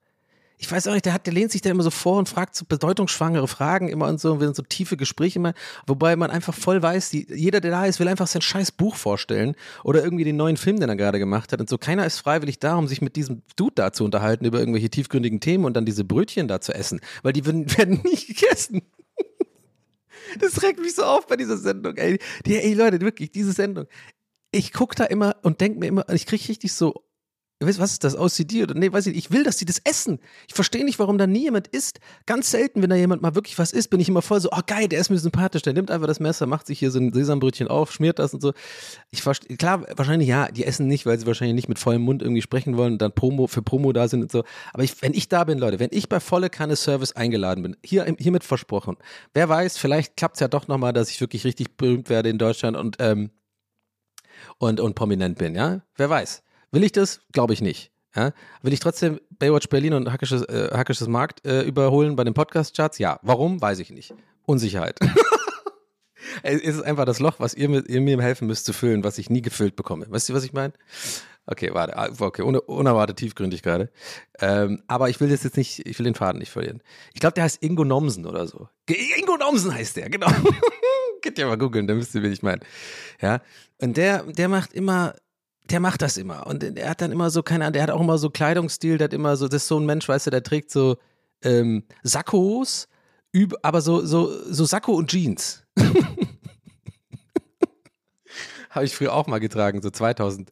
[SPEAKER 2] ich weiß auch nicht, der hat, der lehnt sich da immer so vor und fragt so bedeutungsschwangere Fragen immer und so und so tiefe Gespräche machen, wobei man einfach voll weiß, die, jeder, der da ist, will einfach sein scheiß Buch vorstellen oder irgendwie den neuen Film, den er gerade gemacht hat und so. Keiner ist freiwillig da, um sich mit diesem Dude da zu unterhalten über irgendwelche tiefgründigen Themen und dann diese Brötchen da zu essen, weil die werden, werden nicht gegessen. Das regt mich so auf bei dieser Sendung, ey. Die, ey, Leute, wirklich, diese Sendung. Ich gucke da immer und denke mir immer, ich kriege richtig so was ist das? OCD oder nee, weiß ich nicht. Ich will, dass die das essen. Ich verstehe nicht, warum da nie jemand isst. Ganz selten, wenn da jemand mal wirklich was isst, bin ich immer voll so, oh geil, der ist mir sympathisch. Der nimmt einfach das Messer, macht sich hier so ein Sesambrötchen auf, schmiert das und so. Ich verstehe, klar, wahrscheinlich ja, die essen nicht, weil sie wahrscheinlich nicht mit vollem Mund irgendwie sprechen wollen und dann Promo für Promo da sind und so. Aber ich, wenn ich da bin, Leute, wenn ich bei volle Kanne Service eingeladen bin, hier, hiermit versprochen, wer weiß, vielleicht klappt es ja doch nochmal, dass ich wirklich richtig berühmt werde in Deutschland und, ähm, und, und prominent bin, ja? Wer weiß. Will ich das? Glaube ich nicht. Ja? Will ich trotzdem Baywatch Berlin und Hackisches, äh, Hackisches Markt äh, überholen bei den Podcast-Charts? Ja. Warum? Weiß ich nicht. Unsicherheit. es ist einfach das Loch, was ihr, mit, ihr, mir helfen müsst zu füllen, was ich nie gefüllt bekomme. Weißt du, was ich meine? Okay, warte. Ah, okay, unerwartet tiefgründig gerade. Ähm, aber ich will das jetzt nicht, ich will den Faden nicht verlieren. Ich glaube, der heißt Ingo Nomsen oder so. Ingo Nomsen heißt der, genau. Könnt ihr mal googeln, dann wisst ihr, wen ich meine. Ja. Und der, der macht immer der macht das immer. Und er hat dann immer so, keine Ahnung, der hat auch immer so Kleidungsstil, der hat immer so, das ist so ein Mensch, weißt du, der trägt so ähm, Sakkos, aber so, so, so Sakko und Jeans. Habe ich früher auch mal getragen, so 2000.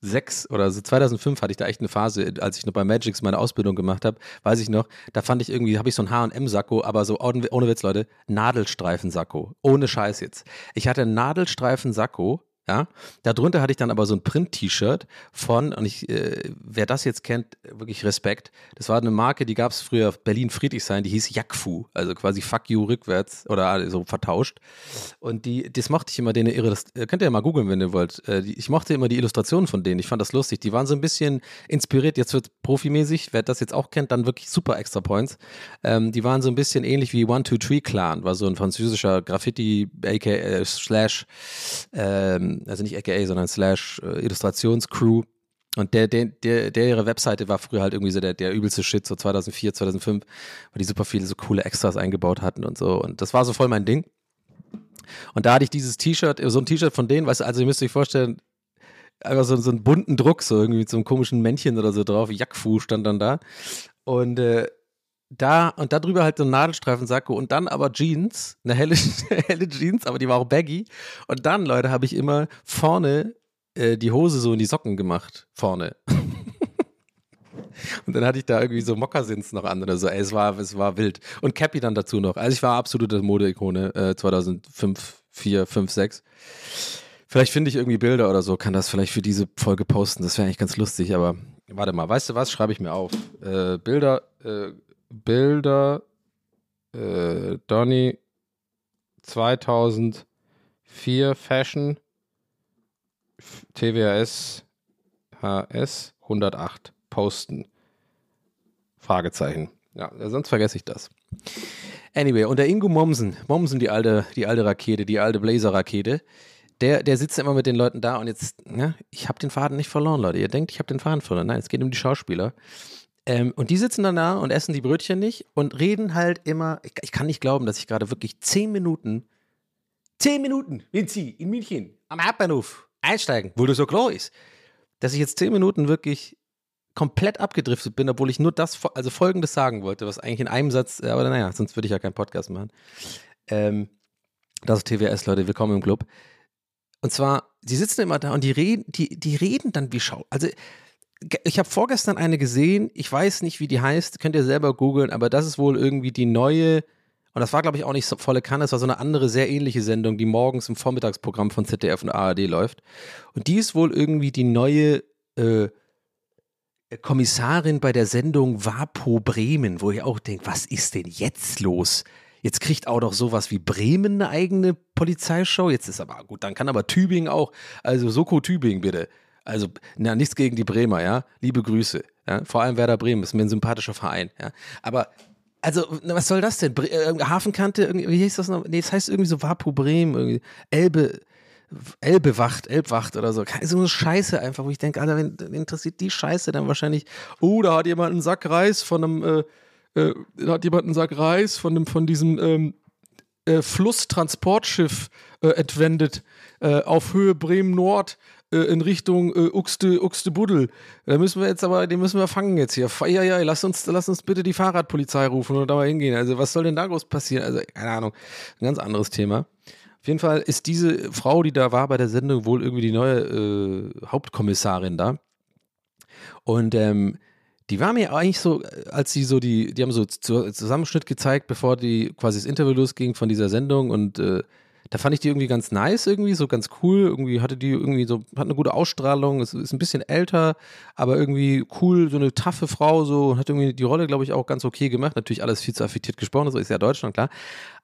[SPEAKER 2] 2006 oder so 2005 hatte ich da echt eine Phase, als ich noch bei Magix meine Ausbildung gemacht habe, weiß ich noch, da fand ich irgendwie, habe ich so ein H&M-Sakko, aber so ohne, ohne Witz, Leute, Nadelstreifen-Sakko. Ohne Scheiß jetzt. Ich hatte einen Nadelstreifen-Sakko ja, darunter hatte ich dann aber so ein Print-T-Shirt von, und ich, äh, wer das jetzt kennt, wirklich Respekt. Das war eine Marke, die gab es früher auf Berlin Friedrichshain, die hieß Jakfu, also quasi Fuck You rückwärts oder so vertauscht. Und die, das mochte ich immer, denen ihre, das äh, könnt ihr ja mal googeln, wenn ihr wollt. Äh, die, ich mochte immer die Illustrationen von denen, ich fand das lustig. Die waren so ein bisschen inspiriert, jetzt wird profimäßig, wer das jetzt auch kennt, dann wirklich super Extra Points. Ähm, die waren so ein bisschen ähnlich wie One Two Three Clan, war so ein französischer Graffiti, aka äh, Slash, ähm, also nicht aka, sondern slash äh, Illustrationscrew. Und der, der, der, der ihre Webseite war früher halt irgendwie so der, der übelste Shit, so 2004, 2005, weil die super viele so coole Extras eingebaut hatten und so. Und das war so voll mein Ding. Und da hatte ich dieses T-Shirt, so ein T-Shirt von denen, weißt du, also ihr müsst euch vorstellen, einfach so, so einen bunten Druck, so irgendwie mit so einem komischen Männchen oder so drauf, Jackfu stand dann da. Und äh, da und darüber halt so ein Nadelstreifensacko und dann aber Jeans, eine helle, helle Jeans, aber die war auch baggy. Und dann, Leute, habe ich immer vorne äh, die Hose so in die Socken gemacht. Vorne. und dann hatte ich da irgendwie so Mokassins noch an oder so. Ey, es war, es war wild. Und Cappy dann dazu noch. Also ich war absolute Modeikone äh, 2005, 4, 5, 6. Vielleicht finde ich irgendwie Bilder oder so, kann das vielleicht für diese Folge posten. Das wäre eigentlich ganz lustig, aber warte mal, weißt du was? Schreibe ich mir auf. Äh, Bilder, äh, Bilder, äh, Donny 2004 Fashion, TWS HS 108 posten. Fragezeichen. Ja, sonst vergesse ich das. Anyway, und der Ingo Mommsen, Mommsen, die alte, die alte Rakete, die alte Blazer-Rakete, der, der sitzt immer mit den Leuten da und jetzt, ja, ich habe den Faden nicht verloren, Leute. Ihr denkt, ich habe den Faden verloren. Nein, es geht um die Schauspieler. Ähm, und die sitzen dann da und essen die Brötchen nicht und reden halt immer. Ich, ich kann nicht glauben, dass ich gerade wirklich zehn Minuten, zehn Minuten, Vinci, in München, am Hauptbahnhof einsteigen, wo das so klar ist, dass ich jetzt zehn Minuten wirklich komplett abgedriftet bin, obwohl ich nur das, also folgendes sagen wollte, was eigentlich in einem Satz, aber naja, sonst würde ich ja keinen Podcast machen. Ähm, das ist TWS, Leute, willkommen im Club. Und zwar, die sitzen immer da und die reden, die, die reden dann wie Schau. Also, ich habe vorgestern eine gesehen, ich weiß nicht, wie die heißt, könnt ihr selber googeln, aber das ist wohl irgendwie die neue, und das war, glaube ich, auch nicht so volle Kanne, es war so eine andere, sehr ähnliche Sendung, die morgens im Vormittagsprogramm von ZDF und ARD läuft. Und die ist wohl irgendwie die neue äh, Kommissarin bei der Sendung Wapo Bremen, wo ich auch denke, was ist denn jetzt los? Jetzt kriegt auch noch sowas wie Bremen eine eigene Polizeishow. Jetzt ist aber gut, dann kann aber Tübingen auch, also Soko Tübingen bitte. Also, na, nichts gegen die Bremer, ja. Liebe Grüße. Ja? Vor allem Werder Bremen ist mir ein sympathischer Verein, ja. Aber, also, was soll das denn? Bre äh, Hafenkante, wie hieß das noch? Nee, das heißt irgendwie so Wapu Bremen, irgendwie Elbe. Elbewacht, Elbwacht oder so. So eine Scheiße einfach, wo ich denke, Alter, wenn interessiert die Scheiße dann wahrscheinlich, oh, da hat jemand einen Sack Reis von einem, äh, äh, da hat jemand einen Sack Reis von, dem, von diesem ähm, äh, Flusstransportschiff äh, entwendet äh, auf Höhe Bremen Nord äh, in Richtung äh, Uxte, Buddel. Da müssen wir jetzt aber, den müssen wir fangen jetzt hier. Ja, ja, lass uns, lass uns bitte die Fahrradpolizei rufen oder da mal hingehen. Also, was soll denn da groß passieren? Also, keine Ahnung. Ein ganz anderes Thema. Auf jeden Fall ist diese Frau, die da war bei der Sendung, wohl irgendwie die neue äh, Hauptkommissarin da. Und ähm, die war mir eigentlich so, als sie so die, die haben so Zusammenschnitt gezeigt, bevor die quasi das Interview losging von dieser Sendung und äh, da fand ich die irgendwie ganz nice, irgendwie, so ganz cool. Irgendwie hatte die irgendwie so, hat eine gute Ausstrahlung, ist, ist ein bisschen älter, aber irgendwie cool, so eine taffe Frau, so, hat irgendwie die Rolle, glaube ich, auch ganz okay gemacht. Natürlich alles viel zu affektiert gesprochen, so ist ja Deutschland, klar.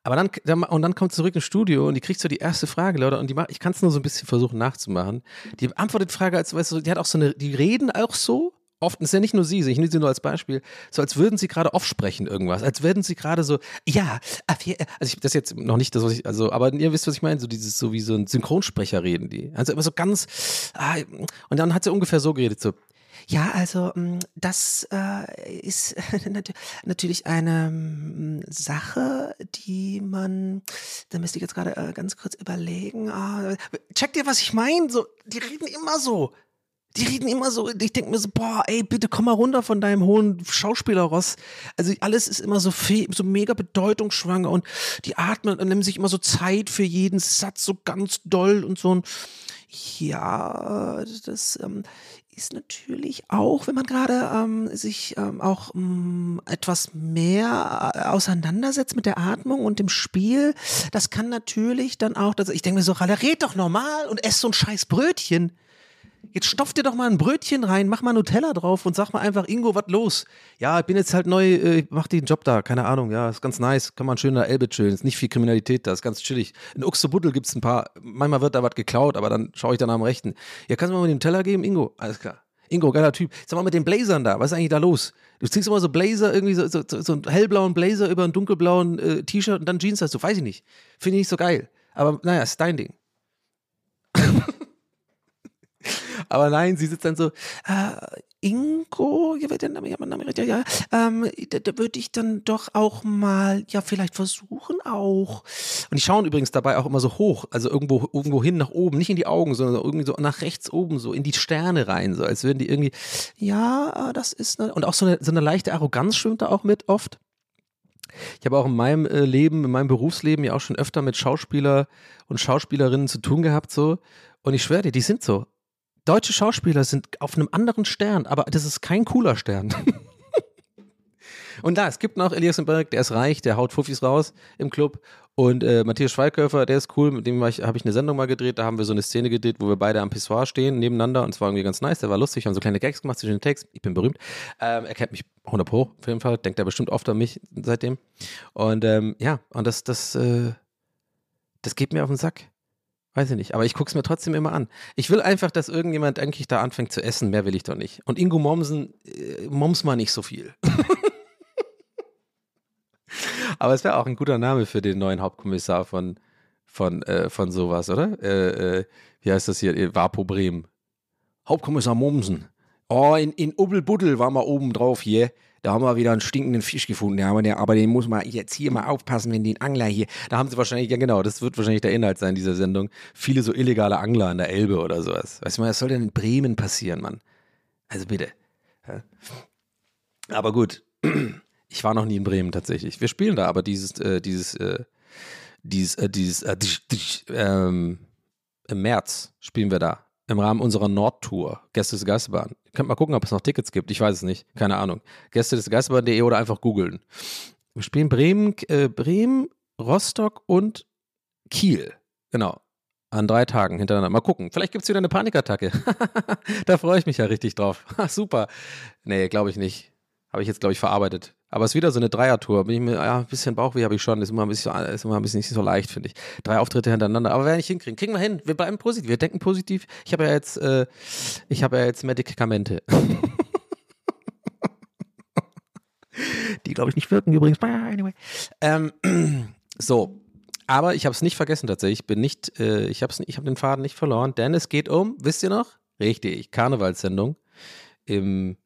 [SPEAKER 2] Aber dann, und dann kommt sie zurück ins Studio und die kriegt so die erste Frage, Leute, und die ich kann es nur so ein bisschen versuchen nachzumachen. Die antwortet Frage, als weißt du, die hat auch so eine, die reden auch so, oft, ist ja nicht nur sie, ich nehme sie nur als Beispiel, so als würden sie gerade aufsprechen irgendwas, als würden sie gerade so, ja, also ich, das jetzt noch nicht das, was ich, also, aber ihr wisst, was ich meine, so dieses, so wie so ein Synchronsprecher reden die. Also immer so ganz, ah, und dann hat sie ungefähr so geredet, so, ja, also mm, das äh, ist natürlich eine mm, Sache, die man, da müsste ich jetzt gerade äh, ganz kurz überlegen. Ah, checkt ihr, was ich meine? So, die reden immer so. Die reden immer so, ich denke mir so, boah, ey, bitte komm mal runter von deinem hohen Schauspielerross. Also alles ist immer so, so mega bedeutungsschwanger und die atmen und nehmen sich immer so Zeit für jeden Satz so ganz doll und so ein, ja, das ähm, ist natürlich auch, wenn man gerade ähm, sich ähm, auch ähm, etwas mehr äh, auseinandersetzt mit der Atmung und dem Spiel, das kann natürlich dann auch, dass ich denke mir so, Ralle, red doch normal und ess so ein scheiß Brötchen. Jetzt stopf dir doch mal ein Brötchen rein, mach mal Nutella drauf und sag mal einfach, Ingo, was los? Ja, ich bin jetzt halt neu, äh, ich mach den Job da, keine Ahnung, ja, ist ganz nice, kann man schön in der Elbe chillen, ist nicht viel Kriminalität da, ist ganz chillig. In Uxebuddel gibt's ein paar, manchmal wird da was geklaut, aber dann schaue ich dann am Rechten. Ja, kannst du mal den Teller geben, Ingo? Alles klar. Ingo, geiler Typ. Sag mal mit den Blazern da, was ist eigentlich da los? Du ziehst immer so Blazer, irgendwie so, so, so einen hellblauen Blazer über einen dunkelblauen äh, T-Shirt und dann Jeans hast du, weiß ich nicht. Finde ich nicht so geil. Aber naja, ist dein Ding. Aber nein, sie sitzt dann so, äh, Ingo, ja, der Name, ja, mein Name, ja, ja, ähm, da, da würde ich dann doch auch mal, ja, vielleicht versuchen auch. Und die schauen übrigens dabei auch immer so hoch, also irgendwo, irgendwo hin nach oben, nicht in die Augen, sondern irgendwie so nach rechts oben, so in die Sterne rein, so als würden die irgendwie, ja, das ist, eine, und auch so eine, so eine leichte Arroganz schwimmt da auch mit oft. Ich habe auch in meinem äh, Leben, in meinem Berufsleben ja auch schon öfter mit Schauspieler und Schauspielerinnen zu tun gehabt, so. Und ich schwöre dir, die sind so deutsche Schauspieler sind auf einem anderen Stern, aber das ist kein cooler Stern. Und da, es gibt noch Elias Berg, der ist reich, der haut Fuffis raus im Club. Und äh, Matthias Schweighöfer, der ist cool, mit dem habe ich, eine Sendung mal gedreht, da haben wir so eine Szene gedreht, wo wir beide am Pissoir stehen, nebeneinander und es war irgendwie ganz nice, der war lustig, haben so kleine Gags gemacht zwischen den Text, ich bin berühmt. Ähm, er kennt mich 100 pro, auf jeden Fall, denkt er bestimmt oft an mich seitdem. Und ähm, ja, und das, das, äh, das geht mir auf den Sack. Weiß ich nicht, aber ich gucke es mir trotzdem immer an. Ich will einfach, dass irgendjemand eigentlich da anfängt zu essen, mehr will ich doch nicht. Und Ingo Mommsen, äh, moms mal nicht so viel. aber es wäre auch ein guter Name für den neuen Hauptkommissar von, von, äh, von sowas, oder? Äh, äh, wie heißt das hier? Vapo Bremen. Hauptkommissar Mommsen. Oh, in, in Ubbelbuddel waren wir oben drauf hier. Da haben wir wieder einen stinkenden Fisch gefunden. Ja, aber, den muss man jetzt hier mal aufpassen, wenn den Angler hier. Da haben sie wahrscheinlich, ja genau, das wird wahrscheinlich der Inhalt sein dieser Sendung. Viele so illegale Angler an der Elbe oder sowas. Weißt du mal, was soll denn in Bremen passieren, Mann? Also bitte. Aber gut, ich war noch nie in Bremen tatsächlich. Wir spielen da aber dieses, äh, dieses, äh, dieses, äh, dieses, äh, ähm, im März spielen wir da im Rahmen unserer Nordtour, Gäste des Geisterbahn. Ihr könnt mal gucken, ob es noch Tickets gibt. Ich weiß es nicht. Keine Ahnung. Gäste des Geisterbahn.de oder einfach googeln. Wir spielen Bremen, äh, Bremen, Rostock und Kiel. Genau. An drei Tagen hintereinander. Mal gucken. Vielleicht gibt es wieder eine Panikattacke. da freue ich mich ja richtig drauf. Super. Nee, glaube ich nicht. Habe ich jetzt, glaube ich, verarbeitet. Aber es ist wieder so eine Dreiertour. Bin ich mir, ja, ein bisschen Bauchweh habe ich schon. Ist immer ein bisschen, ist immer ein bisschen nicht so leicht, finde ich. Drei Auftritte hintereinander. Aber werden nicht hinkriegen. Kriegen wir hin. Wir bleiben positiv. Wir denken positiv. Ich habe ja jetzt, äh, ich habe ja jetzt Medikamente. Die, glaube ich, nicht wirken übrigens. Anyway. Ähm, so. Aber ich habe es nicht vergessen tatsächlich. Ich bin nicht, äh, ich habe ich hab den Faden nicht verloren, denn es geht um, wisst ihr noch? Richtig, Karnevalssendung im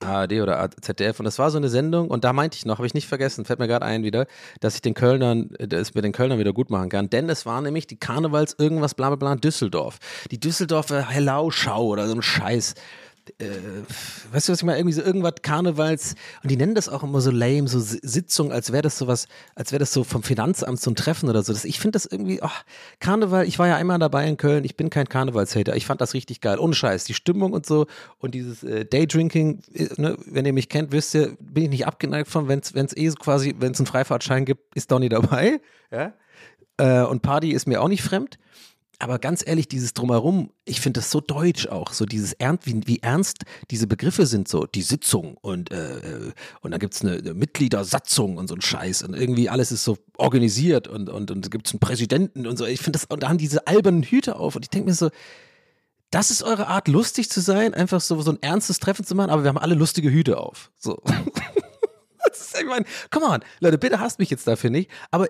[SPEAKER 2] ARD oder ZDF und das war so eine Sendung und da meinte ich noch, habe ich nicht vergessen, fällt mir gerade ein wieder, dass ich den Kölnern, das mit den Kölnern wieder gut machen kann, denn es war nämlich die Karnevals irgendwas bla bla bla Düsseldorf. Die Düsseldorfer Hellau-Schau oder so ein Scheiß äh, weißt du, was ich meine? Irgendwie so irgendwas Karnevals und die nennen das auch immer so lame, so Sitzung, als wäre das sowas, als wäre das so vom Finanzamt so ein Treffen oder so. Das, ich finde das irgendwie, oh, Karneval, ich war ja einmal dabei in Köln, ich bin kein Karnevalshater, ich fand das richtig geil, ohne Scheiß, die Stimmung und so und dieses äh, Daydrinking, äh, ne, wenn ihr mich kennt, wisst ihr, bin ich nicht abgeneigt von, wenn es eh so quasi, wenn es einen Freifahrtschein gibt, ist Donny dabei, ja, äh, und Party ist mir auch nicht fremd aber ganz ehrlich, dieses Drumherum, ich finde das so deutsch auch, so dieses Ernst, wie, wie, ernst diese Begriffe sind, so die Sitzung und, äh, äh und dann gibt es eine, eine, Mitgliedersatzung und so ein Scheiß und irgendwie alles ist so organisiert und, und, und gibt es einen Präsidenten und so. Ich finde das, und da haben diese albernen Hüte auf und ich denke mir so, das ist eure Art, lustig zu sein, einfach so, so ein ernstes Treffen zu machen, aber wir haben alle lustige Hüte auf. So. ich meine, come on, Leute, bitte hasst mich jetzt dafür nicht, aber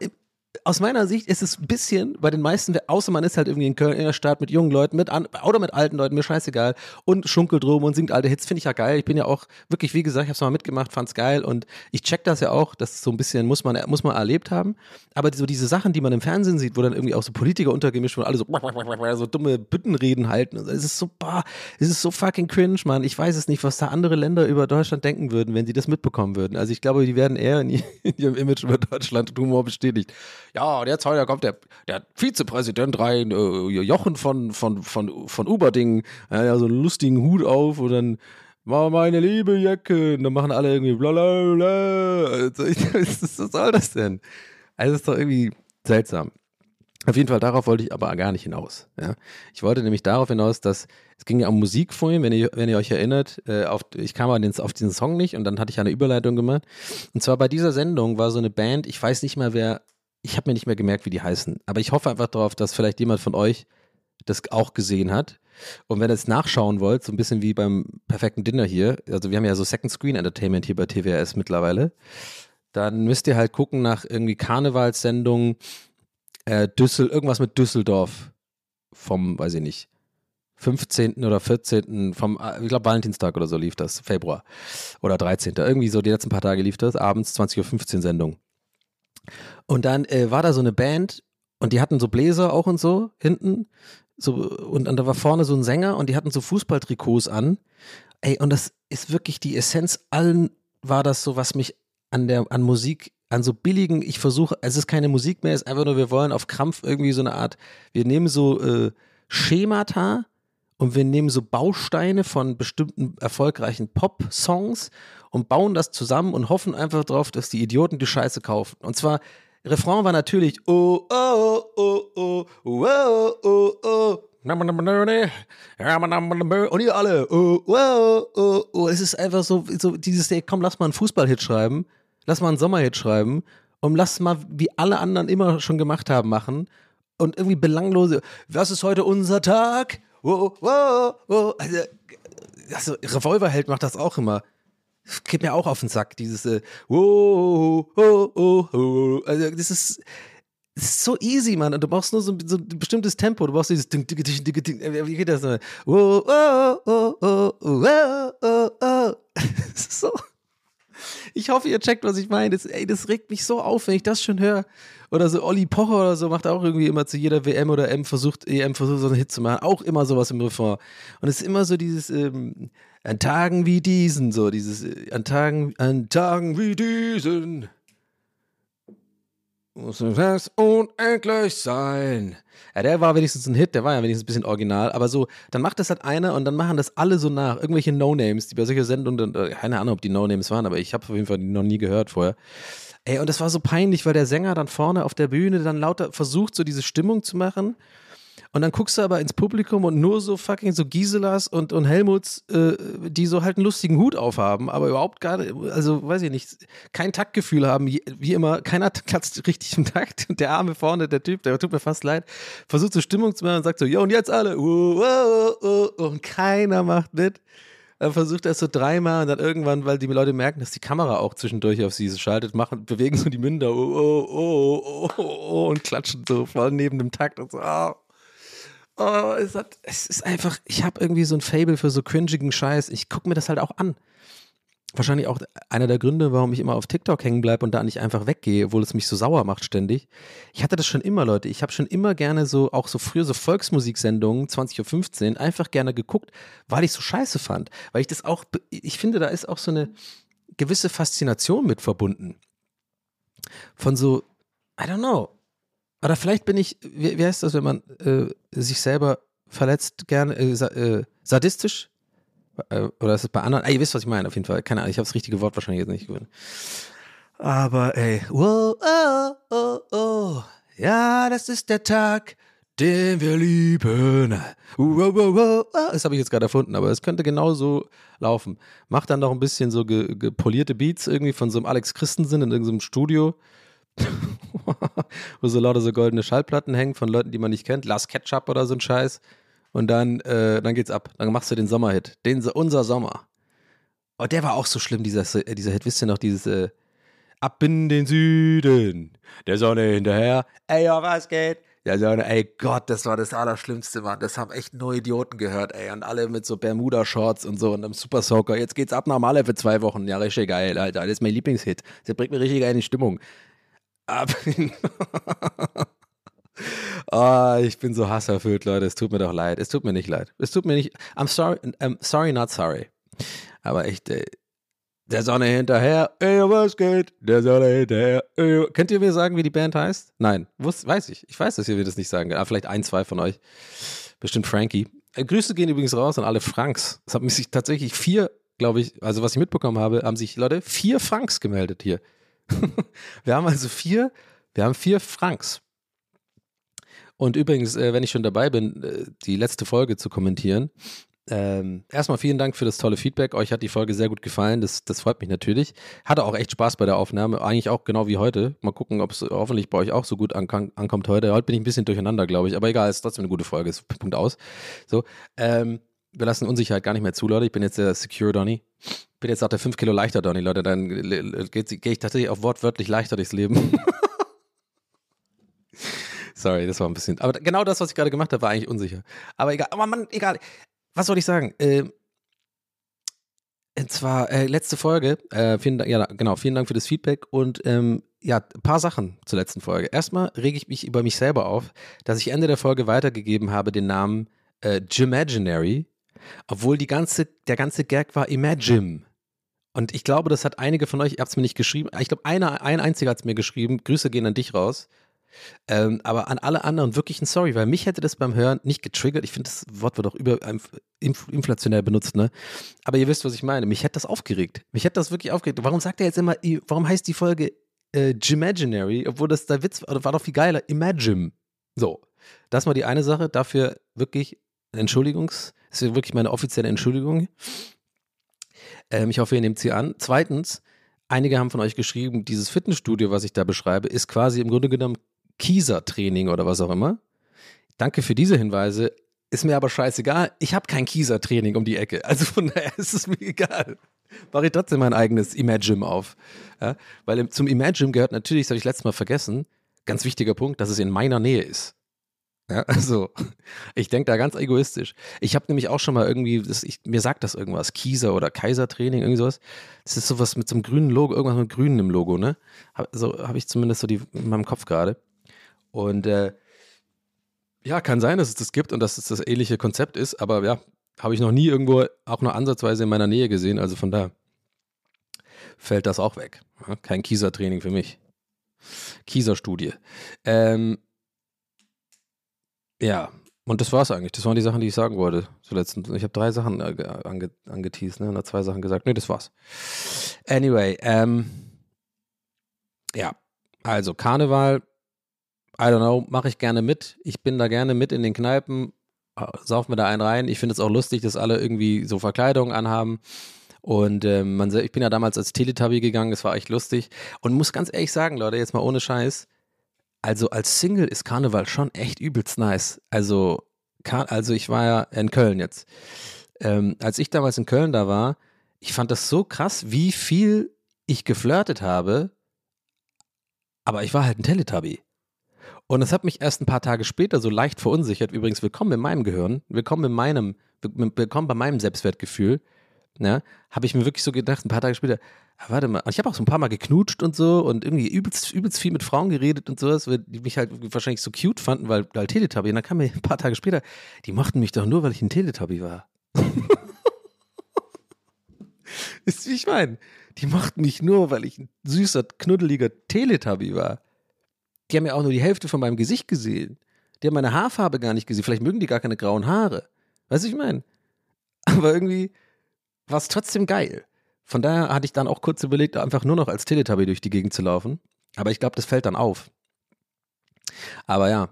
[SPEAKER 2] aus meiner Sicht ist es ein bisschen bei den meisten, außer man ist halt irgendwie in Köln in der Stadt mit jungen Leuten, mit an, oder mit alten Leuten, mir scheißegal, und schunkelt rum und singt alte Hits, finde ich ja geil. Ich bin ja auch wirklich, wie gesagt, ich habe es mal mitgemacht, fand's geil und ich check das ja auch, das ist so ein bisschen, muss man, muss man erlebt haben. Aber so diese Sachen, die man im Fernsehen sieht, wo dann irgendwie auch so Politiker untergemischt werden, alle so, so dumme Büttenreden halten, es ist so, boah, es ist so fucking cringe, Mann. Ich weiß es nicht, was da andere Länder über Deutschland denken würden, wenn sie das mitbekommen würden. Also ich glaube, die werden eher in, ihrem Image über Deutschland Humor bestätigt. Ja, und jetzt heute kommt der, der Vizepräsident rein, äh, Jochen von, von, von, von Uberding, ja, so einen lustigen Hut auf und dann war meine liebe Jacke. Und dann machen alle irgendwie bla bla bla. Also, was soll das denn? Also das ist doch irgendwie seltsam. Auf jeden Fall, darauf wollte ich aber gar nicht hinaus. Ja. Ich wollte nämlich darauf hinaus, dass es ging ja um Musik vorhin, wenn ihr, wenn ihr euch erinnert, äh, auf, ich kam den, auf diesen Song nicht und dann hatte ich eine Überleitung gemacht. Und zwar bei dieser Sendung war so eine Band, ich weiß nicht mehr wer, ich habe mir nicht mehr gemerkt, wie die heißen, aber ich hoffe einfach darauf, dass vielleicht jemand von euch das auch gesehen hat. Und wenn ihr es nachschauen wollt, so ein bisschen wie beim perfekten Dinner hier, also wir haben ja so Second Screen Entertainment hier bei TWS mittlerweile, dann müsst ihr halt gucken nach irgendwie Karnevalssendungen, äh, Düssel, irgendwas mit Düsseldorf vom, weiß ich nicht, 15. oder 14. vom, äh, ich glaube Valentinstag oder so lief das, Februar oder 13. Irgendwie so die letzten paar Tage lief das, abends 20.15 Uhr Sendung. Und dann äh, war da so eine Band und die hatten so Bläser auch und so hinten. So, und, und da war vorne so ein Sänger und die hatten so Fußballtrikots an. Ey, und das ist wirklich die Essenz allen war das so, was mich an der, an Musik, an so billigen, ich versuche, es ist keine Musik mehr, es ist einfach nur, wir wollen auf Krampf irgendwie so eine Art, wir nehmen so äh, Schemata und wir nehmen so Bausteine von bestimmten erfolgreichen Pop-Songs und bauen das zusammen und hoffen einfach drauf, dass die Idioten die Scheiße kaufen. Und zwar, Refrain war natürlich oh, oh, oh, oh, oh, oh, oh. Und ihr alle, oh, oh, oh, oh. Es ist einfach so, so dieses, ey, komm, lass mal einen Fußballhit schreiben, lass mal einen Sommerhit schreiben und lass mal, wie alle anderen immer schon gemacht haben, machen. Und irgendwie belanglose, was ist heute unser Tag? Oh, oh, oh. Also, also Revolverheld macht das auch immer geht mir auch auf den Sack, dieses äh, oh, oh, oh, oh. Also das ist, das ist so easy, Mann. Und du brauchst nur so, so ein bestimmtes Tempo. Du brauchst dieses Ding, Ding, Ding, Ding, Ding. Wie geht das? Das ist so. Ich hoffe, ihr checkt, was ich meine. Das, ey, das regt mich so auf, wenn ich das schon höre. Oder so Olli Pocher oder so macht auch irgendwie immer zu jeder WM oder M versucht, EM versucht so einen Hit zu machen. Auch immer sowas im Refrain. Und es ist immer so dieses, ähm, an Tagen wie diesen, so dieses, an Tagen, an Tagen wie diesen muss das unendlich sein. Ja, der war wenigstens ein Hit, der war ja wenigstens ein bisschen original, aber so, dann macht das halt einer und dann machen das alle so nach. Irgendwelche No-Names, die bei solcher Sendungen, äh, keine Ahnung, ob die No-Names waren, aber ich habe auf jeden Fall noch nie gehört vorher. Ey, und das war so peinlich, weil der Sänger dann vorne auf der Bühne dann lauter versucht, so diese Stimmung zu machen und dann guckst du aber ins Publikum und nur so fucking so Giselas und, und Helmuts, äh, die so halt einen lustigen Hut aufhaben, aber überhaupt gar also weiß ich nicht, kein Taktgefühl haben, wie immer, keiner klatzt richtig im Takt. Und der Arme vorne, der Typ, der tut mir fast leid, versucht so Stimmung zu machen und sagt so, ja und jetzt alle, uh, uh, uh, und keiner macht mit. Dann versucht er es so dreimal und dann irgendwann, weil die Leute merken, dass die Kamera auch zwischendurch auf sie schaltet, machen, bewegen so die Münder oh, oh, oh, oh, oh, oh, und klatschen so voll neben dem Takt und so, oh. Oh, es, hat, es ist einfach, ich habe irgendwie so ein Fable für so cringigen Scheiß. Ich gucke mir das halt auch an. Wahrscheinlich auch einer der Gründe, warum ich immer auf TikTok hängen bleibe und da nicht einfach weggehe, obwohl es mich so sauer macht ständig. Ich hatte das schon immer, Leute. Ich habe schon immer gerne so, auch so früher so Volksmusiksendungen, 20.15 Uhr, einfach gerne geguckt, weil ich so scheiße fand. Weil ich das auch, ich finde, da ist auch so eine gewisse Faszination mit verbunden. Von so, I don't know, oder vielleicht bin ich, wie, wie heißt das, wenn man äh, sich selber verletzt, gerne äh, äh, sadistisch? Äh, oder ist es bei anderen? Ah, ihr wisst, was ich meine, auf jeden Fall. Keine Ahnung, ich habe das richtige Wort wahrscheinlich jetzt nicht gewöhnt. Aber ey, wow, oh, oh, oh. Ja, das ist der Tag, den wir lieben. Wow, wow, wow. Das habe ich jetzt gerade erfunden, aber es könnte genauso laufen. Macht dann noch ein bisschen so ge, gepolierte Beats irgendwie von so einem Alex Christensen in irgendeinem Studio. wo so lauter so goldene Schallplatten hängen von Leuten, die man nicht kennt, Last Ketchup oder so ein Scheiß. Und dann, äh, dann geht's ab. Dann machst du den Sommerhit. Den, unser Sommer. Oh, der war auch so schlimm, dieser, dieser Hit. Wisst ihr noch, dieses, äh, Ab in den Süden, der Sonne hinterher. Ey, ja, was geht? Der Sonne, ey Gott, das war das Allerschlimmste, Mann. Das haben echt nur Idioten gehört, ey. Und alle mit so Bermuda-Shorts und so und einem Super Soaker. Jetzt geht's ab nach Malle für zwei Wochen. Ja, richtig geil, Alter. Das ist mein Lieblingshit. Der bringt mir richtig geil in die Stimmung. Ab Oh, ich bin so hasserfüllt, Leute. Es tut mir doch leid. Es tut mir nicht leid. Es tut mir nicht. I'm sorry, I'm sorry, not sorry. Aber echt, ey, der Sonne hinterher, ey, was geht? Der Sonne hinterher, ey. Könnt ihr mir sagen, wie die Band heißt? Nein, wusst, weiß ich. Ich weiß, dass ihr mir das nicht sagen könnt. Aber vielleicht ein, zwei von euch. Bestimmt Frankie. Äh, Grüße gehen übrigens raus an alle Franks. Es haben sich tatsächlich vier, glaube ich, also was ich mitbekommen habe, haben sich, Leute, vier Franks gemeldet hier. wir haben also vier, wir haben vier Franks. Und übrigens, äh, wenn ich schon dabei bin, äh, die letzte Folge zu kommentieren, ähm, erstmal vielen Dank für das tolle Feedback. Euch hat die Folge sehr gut gefallen. Das, das freut mich natürlich. Hatte auch echt Spaß bei der Aufnahme. Eigentlich auch genau wie heute. Mal gucken, ob es hoffentlich bei euch auch so gut ank ankommt heute. Heute bin ich ein bisschen durcheinander, glaube ich. Aber egal, ist trotzdem eine gute Folge. Ist Punkt aus. So, ähm, wir lassen Unsicherheit gar nicht mehr zu, Leute. Ich bin jetzt der Secure Donny. Bin jetzt auch der 5 Kilo leichter Donny, Leute. Dann gehe geh ich tatsächlich auch wortwörtlich leichter durchs Leben. Sorry, das war ein bisschen. Aber genau das, was ich gerade gemacht habe, war eigentlich unsicher. Aber egal. Aber Mann, egal. Was soll ich sagen? Äh, und zwar äh, letzte Folge. Äh, vielen Dank, ja, genau. Vielen Dank für das Feedback und ähm, ja, ein paar Sachen zur letzten Folge. Erstmal rege ich mich über mich selber auf, dass ich Ende der Folge weitergegeben habe den Namen äh, Jimaginary, obwohl die ganze, der ganze Gag war Imagine. Und ich glaube, das hat einige von euch, ihr habt es mir nicht geschrieben, ich glaube, einer, ein einziger hat es mir geschrieben, Grüße gehen an dich raus. Ähm, aber an alle anderen wirklich ein Sorry, weil mich hätte das beim Hören nicht getriggert. Ich finde, das Wort wird auch über inflationär benutzt, ne? Aber ihr wisst, was ich meine. Mich hätte das aufgeregt. Mich hätte das wirklich aufgeregt. Warum sagt er jetzt immer, warum heißt die Folge äh, Jimaginary, obwohl das der Witz war, war doch viel geiler. Imagine. So. Das war die eine Sache. Dafür wirklich Entschuldigungs, das ist wirklich meine offizielle Entschuldigung. Ähm, ich hoffe, ihr nehmt sie an. Zweitens, einige haben von euch geschrieben, dieses Fitnessstudio, was ich da beschreibe, ist quasi im Grunde genommen Kieser-Training oder was auch immer. Danke für diese Hinweise. Ist mir aber scheißegal. Ich habe kein Kieser-Training um die Ecke. Also von daher ist es mir egal. Mache ich trotzdem mein eigenes Imagine auf. Ja? Weil zum Imagine gehört natürlich, das habe ich letztes Mal vergessen, ganz wichtiger Punkt, dass es in meiner Nähe ist. Ja, also, ich denke da ganz egoistisch. Ich habe nämlich auch schon mal irgendwie, das, ich, mir sagt das irgendwas, Kieser oder Kaisertraining, irgendwie sowas. Das ist sowas mit so einem grünen Logo, irgendwas mit grünen im Logo, ne? Hab, so habe ich zumindest so die in meinem Kopf gerade. Und äh, ja, kann sein, dass es das gibt und dass es das ähnliche Konzept ist, aber ja, habe ich noch nie irgendwo auch nur ansatzweise in meiner Nähe gesehen. Also von da fällt das auch weg. Kein Kieser-Training für mich. Kieser-Studie. Ähm, ja, und das war's eigentlich. Das waren die Sachen, die ich sagen wollte. Zuletzt. Ich habe drei Sachen äh, ange, angeteased, ne? Und zwei Sachen gesagt. Nee, das war's. Anyway, ähm, ja. Also, Karneval I don't know, mache ich gerne mit. Ich bin da gerne mit in den Kneipen, sauf mir da einen rein. Ich finde es auch lustig, dass alle irgendwie so Verkleidungen anhaben. Und ähm, man, ich bin ja damals als Teletubby gegangen, das war echt lustig. Und muss ganz ehrlich sagen, Leute, jetzt mal ohne Scheiß, also als Single ist Karneval schon echt übelst nice. Also, also ich war ja in Köln jetzt. Ähm, als ich damals in Köln da war, ich fand das so krass, wie viel ich geflirtet habe, aber ich war halt ein Teletubby. Und es hat mich erst ein paar Tage später so leicht verunsichert. Übrigens, willkommen in meinem Gehirn, willkommen in meinem, willkommen bei meinem Selbstwertgefühl. Ja, ne? habe ich mir wirklich so gedacht, ein paar Tage später, ah, warte mal, ich habe auch so ein paar Mal geknutscht und so und irgendwie übelst, übelst viel mit Frauen geredet und sowas, die mich halt wahrscheinlich so cute fanden, weil, weil Teletubby. Und dann kam mir ein paar Tage später, die mochten mich doch nur, weil ich ein Teletubby war. Ist wie ich meine. Die mochten mich nur, weil ich ein süßer, knuddeliger Teletubby war. Die haben ja auch nur die Hälfte von meinem Gesicht gesehen. Die haben meine Haarfarbe gar nicht gesehen. Vielleicht mögen die gar keine grauen Haare. Weißt du, ich meine? Aber irgendwie war es trotzdem geil. Von daher hatte ich dann auch kurz überlegt, einfach nur noch als Teletubby durch die Gegend zu laufen. Aber ich glaube, das fällt dann auf. Aber ja.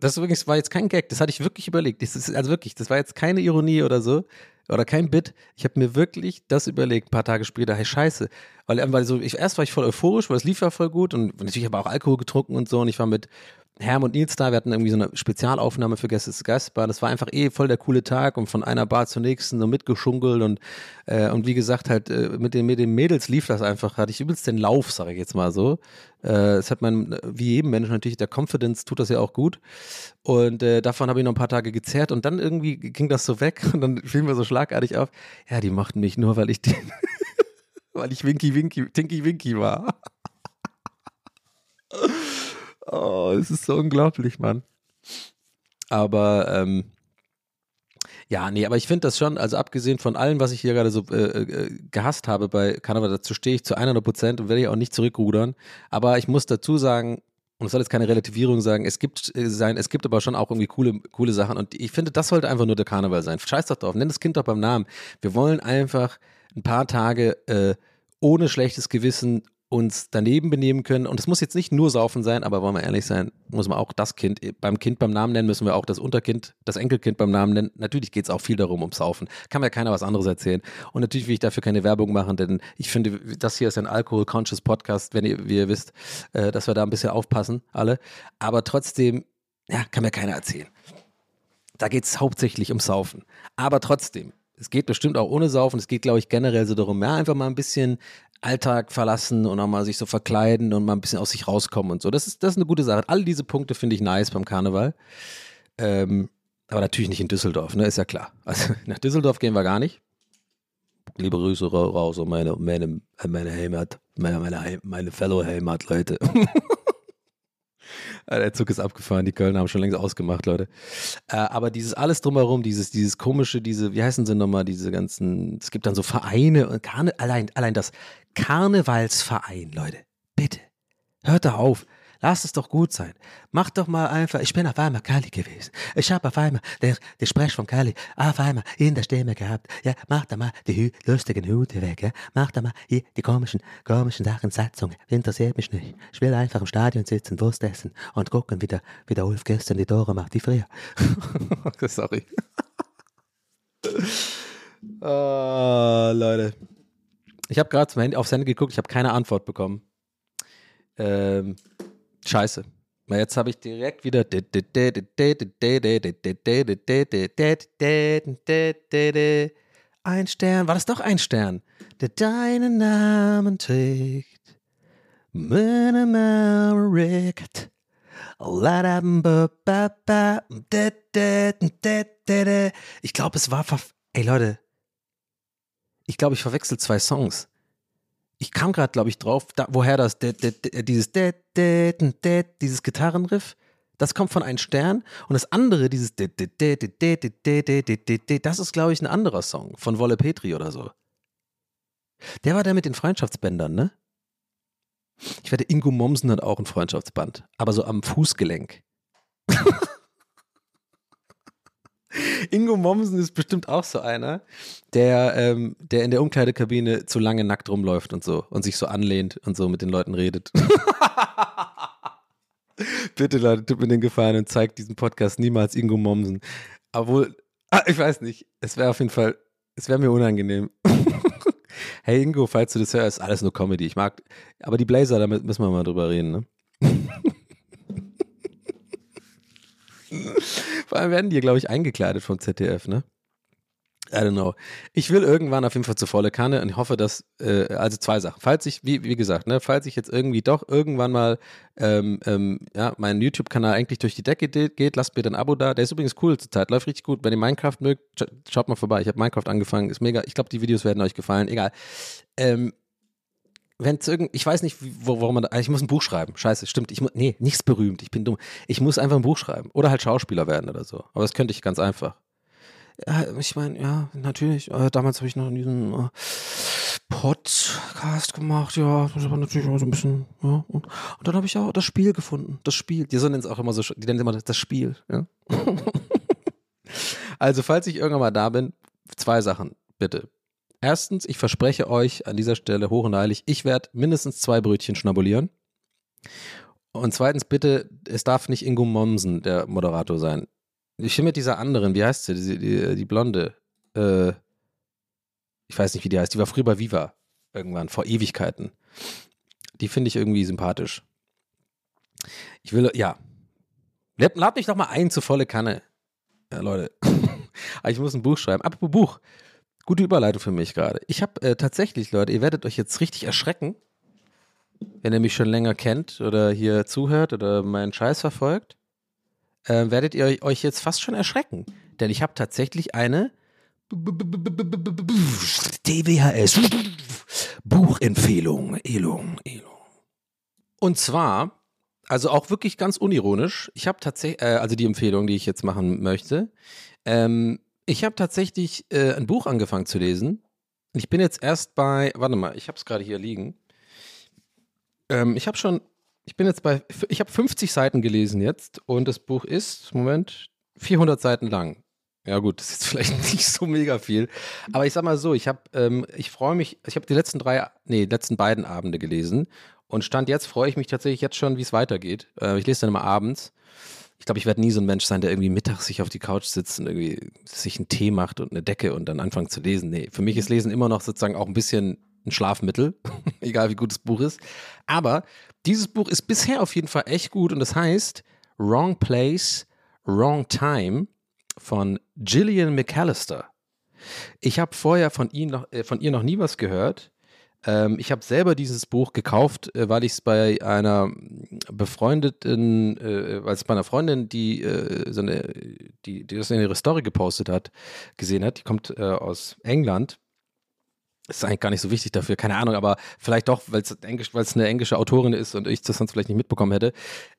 [SPEAKER 2] Das übrigens war jetzt kein Gag, das hatte ich wirklich überlegt. Das ist also wirklich, das war jetzt keine Ironie oder so oder kein Bit. Ich habe mir wirklich das überlegt, ein paar Tage später, hey Scheiße. Weil, weil so, ich, erst war ich voll euphorisch, weil es lief ja voll gut und natürlich habe ich auch Alkohol getrunken und so und ich war mit Herm und Nils da, wir hatten irgendwie so eine Spezialaufnahme für Gäste des Gastbar. Das war einfach eh voll der coole Tag und von einer Bar zur nächsten so mitgeschunkelt und, äh, und wie gesagt, halt äh, mit, den, mit den Mädels lief das einfach, hatte ich übelst den Lauf, sage ich jetzt mal so. Äh, es hat man, wie jedem Menschen natürlich, der Confidence tut das ja auch gut. Und äh, davon habe ich noch ein paar Tage gezerrt und dann irgendwie ging das so weg und dann fiel mir so schlagartig auf, ja, die mochten mich nur, weil ich den, weil ich Winky Winky, Tinky Winky war. Oh, es ist so unglaublich, Mann. Aber ähm, ja, nee, aber ich finde das schon, also abgesehen von allem, was ich hier gerade so äh, äh, gehasst habe bei Karneval, dazu stehe ich zu 100 Prozent und werde ich auch nicht zurückrudern. Aber ich muss dazu sagen, und es soll jetzt keine Relativierung sagen, es gibt äh, sein, es gibt aber schon auch irgendwie coole, coole Sachen und ich finde, das sollte einfach nur der Karneval sein. Scheiß doch drauf, nenn das Kind doch beim Namen. Wir wollen einfach ein paar Tage äh, ohne schlechtes Gewissen uns daneben benehmen können. Und es muss jetzt nicht nur Saufen sein, aber wollen wir ehrlich sein, muss man auch das Kind, beim Kind beim Namen nennen, müssen wir auch das Unterkind, das Enkelkind beim Namen nennen. Natürlich geht es auch viel darum, ums Saufen. Kann mir keiner was anderes erzählen. Und natürlich will ich dafür keine Werbung machen, denn ich finde, das hier ist ein Alkohol-Conscious Podcast, wenn ihr, wie ihr wisst, äh, dass wir da ein bisschen aufpassen, alle. Aber trotzdem, ja, kann mir keiner erzählen. Da geht es hauptsächlich ums Saufen. Aber trotzdem, es geht bestimmt auch ohne Saufen. Es geht, glaube ich, generell so darum, ja, einfach mal ein bisschen Alltag verlassen und auch mal sich so verkleiden und mal ein bisschen aus sich rauskommen und so. Das ist, das ist eine gute Sache. All diese Punkte finde ich nice beim Karneval. Ähm, aber natürlich nicht in Düsseldorf, ne? Ist ja klar. Also nach Düsseldorf gehen wir gar nicht. Liebe Grüße raus an meine, meine, meine Heimat, meine, meine, meine Fellow Heimat-Leute. Äh, der Zug ist abgefahren, die Kölner haben schon längst ausgemacht, Leute. Äh, aber dieses alles drumherum, dieses, dieses komische, diese, wie heißen sie nochmal, diese ganzen, es gibt dann so Vereine und Karne, allein, allein das Karnevalsverein, Leute. Bitte. Hört da auf. Lass es doch gut sein. Mach doch mal einfach, ich bin auf einmal Kali gewesen. Ich habe auf einmal der, der Sprech von Kali auf einmal in der Stimme gehabt. Ja, mach da mal die Hü lustigen Hüte weg. Ja. Mach da mal hier die komischen, komischen Sachen, Satzungen. Interessiert mich nicht. Ich will einfach im Stadion sitzen, Wurst essen und gucken, wie der, wie der Ulf gestern die Tore macht, wie früher. Sorry. oh, Leute. Ich habe gerade aufs Handy geguckt, ich habe keine Antwort bekommen. Ähm, Scheiße. Weil jetzt habe ich direkt wieder ein Stern. War das doch ein Stern? Der deinen Namen trägt. Ich glaube, es war. Ey Leute, ich glaube, ich verwechsel zwei Songs ich kam gerade, glaube ich, drauf, da, woher das, de, de, de, dieses, dieses Gitarrenriff, das kommt von einem Stern und das andere, dieses, das ist, glaube ich, ein anderer Song von Wolle Petri oder so. Der war der mit den Freundschaftsbändern, ne? Ich wette, Ingo Mommsen hat auch ein Freundschaftsband, aber so am Fußgelenk. Ingo Mommsen ist bestimmt auch so einer, der, ähm, der in der Umkleidekabine zu lange nackt rumläuft und so und sich so anlehnt und so mit den Leuten redet. Bitte, Leute, tut mir den Gefallen und zeigt diesen Podcast niemals Ingo Mommsen. Obwohl, ah, ich weiß nicht, es wäre auf jeden Fall, es wäre mir unangenehm. hey Ingo, falls du das hörst, alles nur Comedy. Ich mag, aber die Blazer, da müssen wir mal drüber reden, ne? Vor allem werden die, glaube ich, eingekleidet vom ZDF, ne? I don't know. Ich will irgendwann auf jeden Fall zu volle Kanne und ich hoffe, dass, äh, also zwei Sachen. Falls ich, wie, wie gesagt, ne, falls ich jetzt irgendwie doch irgendwann mal ähm, ähm, ja, mein YouTube-Kanal eigentlich durch die Decke geht, lasst mir ein Abo da. Der ist übrigens cool zur Zeit, läuft richtig gut. Wenn ihr Minecraft mögt, schaut mal vorbei. Ich habe Minecraft angefangen, ist mega. Ich glaube, die Videos werden euch gefallen. Egal. Ähm, wenn es irgend, ich weiß nicht, wo, warum man, da, ich muss ein Buch schreiben. Scheiße, stimmt. Ich muss, nee, nichts berühmt. Ich bin dumm. Ich muss einfach ein Buch schreiben oder halt Schauspieler werden oder so. Aber das könnte ich ganz einfach. Ja, ich meine, ja, natürlich. Äh, damals habe ich noch diesen äh, Podcast gemacht. Ja, das war natürlich auch so ein bisschen. Ja. Und, dann habe ich auch das Spiel gefunden. Das Spiel. Die nennen es auch immer so. Die nennen es immer das Spiel. Ja. also, falls ich irgendwann mal da bin, zwei Sachen, bitte Erstens, ich verspreche euch an dieser Stelle hoch und heilig, ich werde mindestens zwei Brötchen schnabulieren. Und zweitens, bitte, es darf nicht Ingo Mommsen der Moderator sein. Ich will mit dieser anderen, wie heißt sie, die, die, die Blonde, äh, ich weiß nicht, wie die heißt, die war früher bei Viva irgendwann, vor Ewigkeiten. Die finde ich irgendwie sympathisch. Ich will, ja, Lad, mich doch mal ein zu volle Kanne. Ja, Leute. Aber ich muss ein Buch schreiben. Apropos Buch. Gute Überleitung für mich gerade. Ich habe äh, tatsächlich, Leute, ihr werdet euch jetzt richtig erschrecken, wenn ihr mich schon länger kennt oder hier zuhört oder meinen Scheiß verfolgt, äh, werdet ihr euch jetzt fast schon erschrecken. Denn ich habe tatsächlich eine TWHS Buchempfehlung. Elung, Elung. Und zwar, also auch wirklich ganz unironisch, ich habe tatsächlich, äh, also die Empfehlung, die ich jetzt machen möchte, ähm, ich habe tatsächlich äh, ein Buch angefangen zu lesen. Ich bin jetzt erst bei, warte mal, ich habe es gerade hier liegen. Ähm, ich habe schon, ich bin jetzt bei, ich habe 50 Seiten gelesen jetzt und das Buch ist, Moment, 400 Seiten lang. Ja gut, das ist vielleicht nicht so mega viel, aber ich sag mal so, ich habe, ähm, ich freue mich, ich habe die letzten drei, nee, letzten beiden Abende gelesen und stand jetzt freue ich mich tatsächlich jetzt schon, wie es weitergeht. Äh, ich lese dann immer abends. Ich glaube, ich werde nie so ein Mensch sein, der irgendwie mittags sich auf die Couch sitzt und irgendwie sich einen Tee macht und eine Decke und dann anfängt zu lesen. Nee, für mich ist Lesen immer noch sozusagen auch ein bisschen ein Schlafmittel, egal wie gut das Buch ist. Aber dieses Buch ist bisher auf jeden Fall echt gut und das heißt Wrong Place, Wrong Time von Gillian McAllister. Ich habe vorher von, ihn noch, äh, von ihr noch nie was gehört. Ähm, ich habe selber dieses Buch gekauft, äh, weil ich es bei einer befreundeten, äh, weil es bei einer Freundin, die, äh, so eine, die, die das in ihre Story gepostet hat, gesehen hat. Die kommt äh, aus England. Ist eigentlich gar nicht so wichtig dafür, keine Ahnung, aber vielleicht doch, weil es eine englische Autorin ist und ich das sonst vielleicht nicht mitbekommen hätte.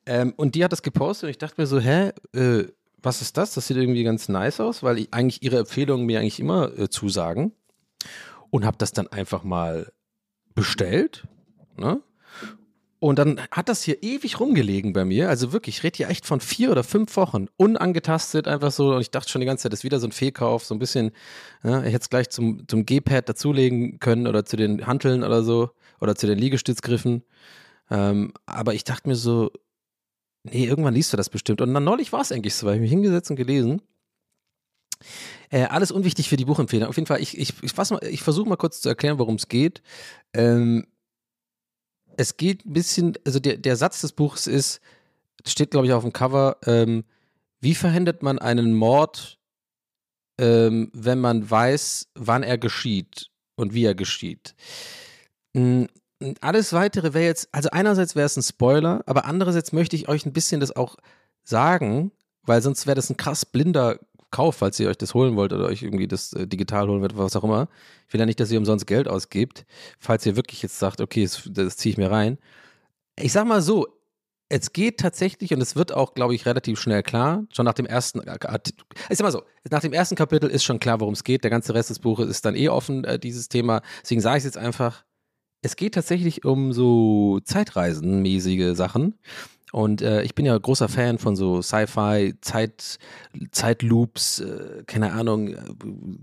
[SPEAKER 2] Ähm, und die hat das gepostet und ich dachte mir so, hä, äh, was ist das? Das sieht irgendwie ganz nice aus, weil ich eigentlich ihre Empfehlungen mir eigentlich immer äh, zusagen. Und habe das dann einfach mal bestellt. Ne? Und dann hat das hier ewig rumgelegen bei mir. Also wirklich, ich rede hier echt von vier oder fünf Wochen. Unangetastet, einfach so. Und ich dachte schon die ganze Zeit, das ist wieder so ein Fehlkauf. So ein bisschen, ja, ich hätte es gleich zum, zum G-Pad dazulegen können oder zu den Hanteln oder so. Oder zu den Liegestützgriffen. Ähm, aber ich dachte mir so, nee, irgendwann liest du das bestimmt. Und dann neulich war es eigentlich so, weil ich mich hingesetzt und gelesen. Äh, alles unwichtig für die Buchempfehlung. Auf jeden Fall, ich, ich, ich, ich versuche mal kurz zu erklären, worum es geht. Ähm, es geht ein bisschen, also der, der Satz des Buches ist, steht glaube ich auf dem Cover, ähm, wie verhindert man einen Mord, ähm, wenn man weiß, wann er geschieht und wie er geschieht. Mhm. Alles weitere wäre jetzt, also einerseits wäre es ein Spoiler, aber andererseits möchte ich euch ein bisschen das auch sagen, weil sonst wäre das ein krass blinder Kauf, falls ihr euch das holen wollt oder euch irgendwie das äh, digital holen wollt, was auch immer. Ich will ja nicht, dass ihr umsonst Geld ausgibt, falls ihr wirklich jetzt sagt, okay, das, das ziehe ich mir rein. Ich sag mal so, es geht tatsächlich und es wird auch, glaube ich, relativ schnell klar. Schon nach dem ersten, ich sag mal so, nach dem ersten Kapitel ist schon klar, worum es geht. Der ganze Rest des Buches ist dann eh offen, äh, dieses Thema. Deswegen sage ich es jetzt einfach. Es geht tatsächlich um so Zeitreisenmäßige Sachen. Und äh, ich bin ja großer Fan von so Sci-Fi, Zeit, Zeitloops, äh, keine Ahnung, äh,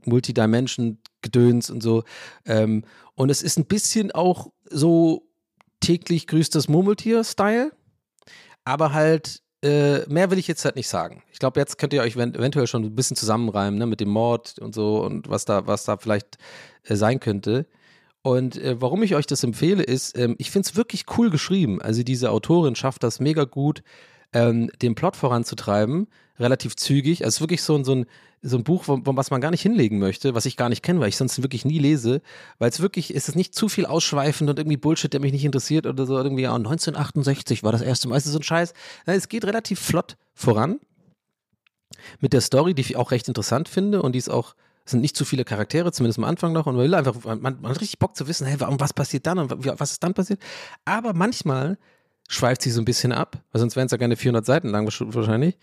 [SPEAKER 2] Multidimension-Gedöns und so. Ähm, und es ist ein bisschen auch so täglich grüßt das Murmeltier-Style, aber halt äh, mehr will ich jetzt halt nicht sagen. Ich glaube, jetzt könnt ihr euch eventuell schon ein bisschen zusammenreimen, ne, mit dem Mord und so und was da, was da vielleicht äh, sein könnte. Und äh, warum ich euch das empfehle, ist, ähm, ich finde es wirklich cool geschrieben. Also diese Autorin schafft das mega gut, ähm, den Plot voranzutreiben, relativ zügig. Also es ist wirklich so, so, ein, so ein Buch, wo, was man gar nicht hinlegen möchte, was ich gar nicht kenne, weil ich sonst wirklich nie lese. Weil es wirklich, ist es nicht zu viel ausschweifend und irgendwie Bullshit, der mich nicht interessiert oder so. Irgendwie, ja, 1968 war das erste Mal. Ist so ein Scheiß. Es geht relativ flott voran. Mit der Story, die ich auch recht interessant finde und die ist auch sind nicht zu viele Charaktere, zumindest am Anfang noch. Und man will einfach, man, man hat richtig Bock zu wissen, hey, warum, was passiert dann und was ist dann passiert. Aber manchmal schweift sie so ein bisschen ab, weil sonst wären es ja keine 400 Seiten lang wahrscheinlich.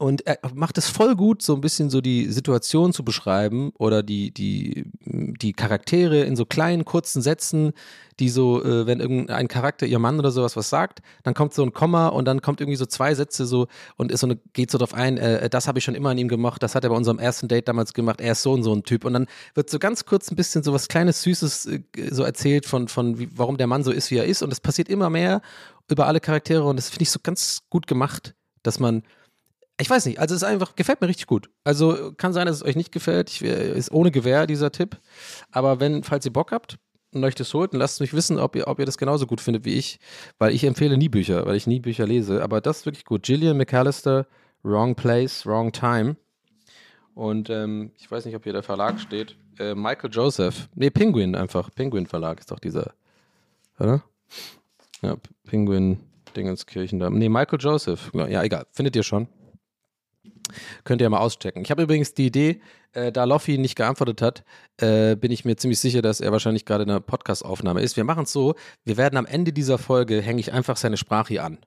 [SPEAKER 2] Und er macht es voll gut, so ein bisschen so die Situation zu beschreiben oder die, die, die Charaktere in so kleinen, kurzen Sätzen, die so, äh, wenn irgendein Charakter, ihr Mann oder sowas was sagt, dann kommt so ein Komma und dann kommt irgendwie so zwei Sätze so und ist so eine, geht so drauf ein, äh, das habe ich schon immer an ihm gemacht, das hat er bei unserem ersten Date damals gemacht, er ist so und so ein Typ. Und dann wird so ganz kurz ein bisschen so was kleines, Süßes äh, so erzählt von, von wie, warum der Mann so ist, wie er ist. Und es passiert immer mehr über alle Charaktere und das finde ich so ganz gut gemacht, dass man ich weiß nicht, also es ist einfach, gefällt mir richtig gut. Also kann sein, dass es euch nicht gefällt. Ich, ist ohne Gewehr dieser Tipp. Aber wenn, falls ihr Bock habt, und euch das holt und lasst mich wissen, ob ihr, ob ihr das genauso gut findet wie ich, weil ich empfehle nie Bücher, weil ich nie Bücher lese. Aber das ist wirklich gut. Gillian McAllister, Wrong Place, Wrong Time. Und ähm, ich weiß nicht, ob hier der Verlag steht. Äh, Michael Joseph. Nee, Penguin einfach. Penguin Verlag ist doch dieser. Oder? Ja, Penguin Dingenskirchen da. Nee, Michael Joseph. Ja, egal. Findet ihr schon. Könnt ihr ja mal auschecken. Ich habe übrigens die Idee, äh, da Loffi nicht geantwortet hat, äh, bin ich mir ziemlich sicher, dass er wahrscheinlich gerade in einer Podcast-Aufnahme ist. Wir machen es so, wir werden am Ende dieser Folge, hänge ich einfach seine Sprache an.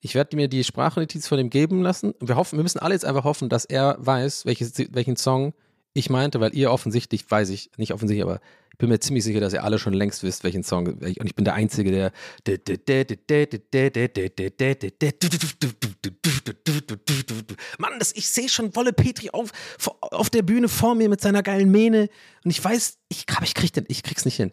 [SPEAKER 2] Ich werde mir die Sprachnotiz von ihm geben lassen. Wir hoffen, wir müssen alle jetzt einfach hoffen, dass er weiß, welches, welchen Song ich meinte, weil ihr offensichtlich, weiß ich, nicht offensichtlich, aber bin mir ziemlich sicher, dass ihr alle schon längst wisst, welchen Song. Und ich bin der Einzige, der. Mann, das, ich sehe schon Wolle Petri auf, auf der Bühne vor mir mit seiner geilen Mähne. Und ich weiß, ich, ich, krieg ich krieg's nicht hin.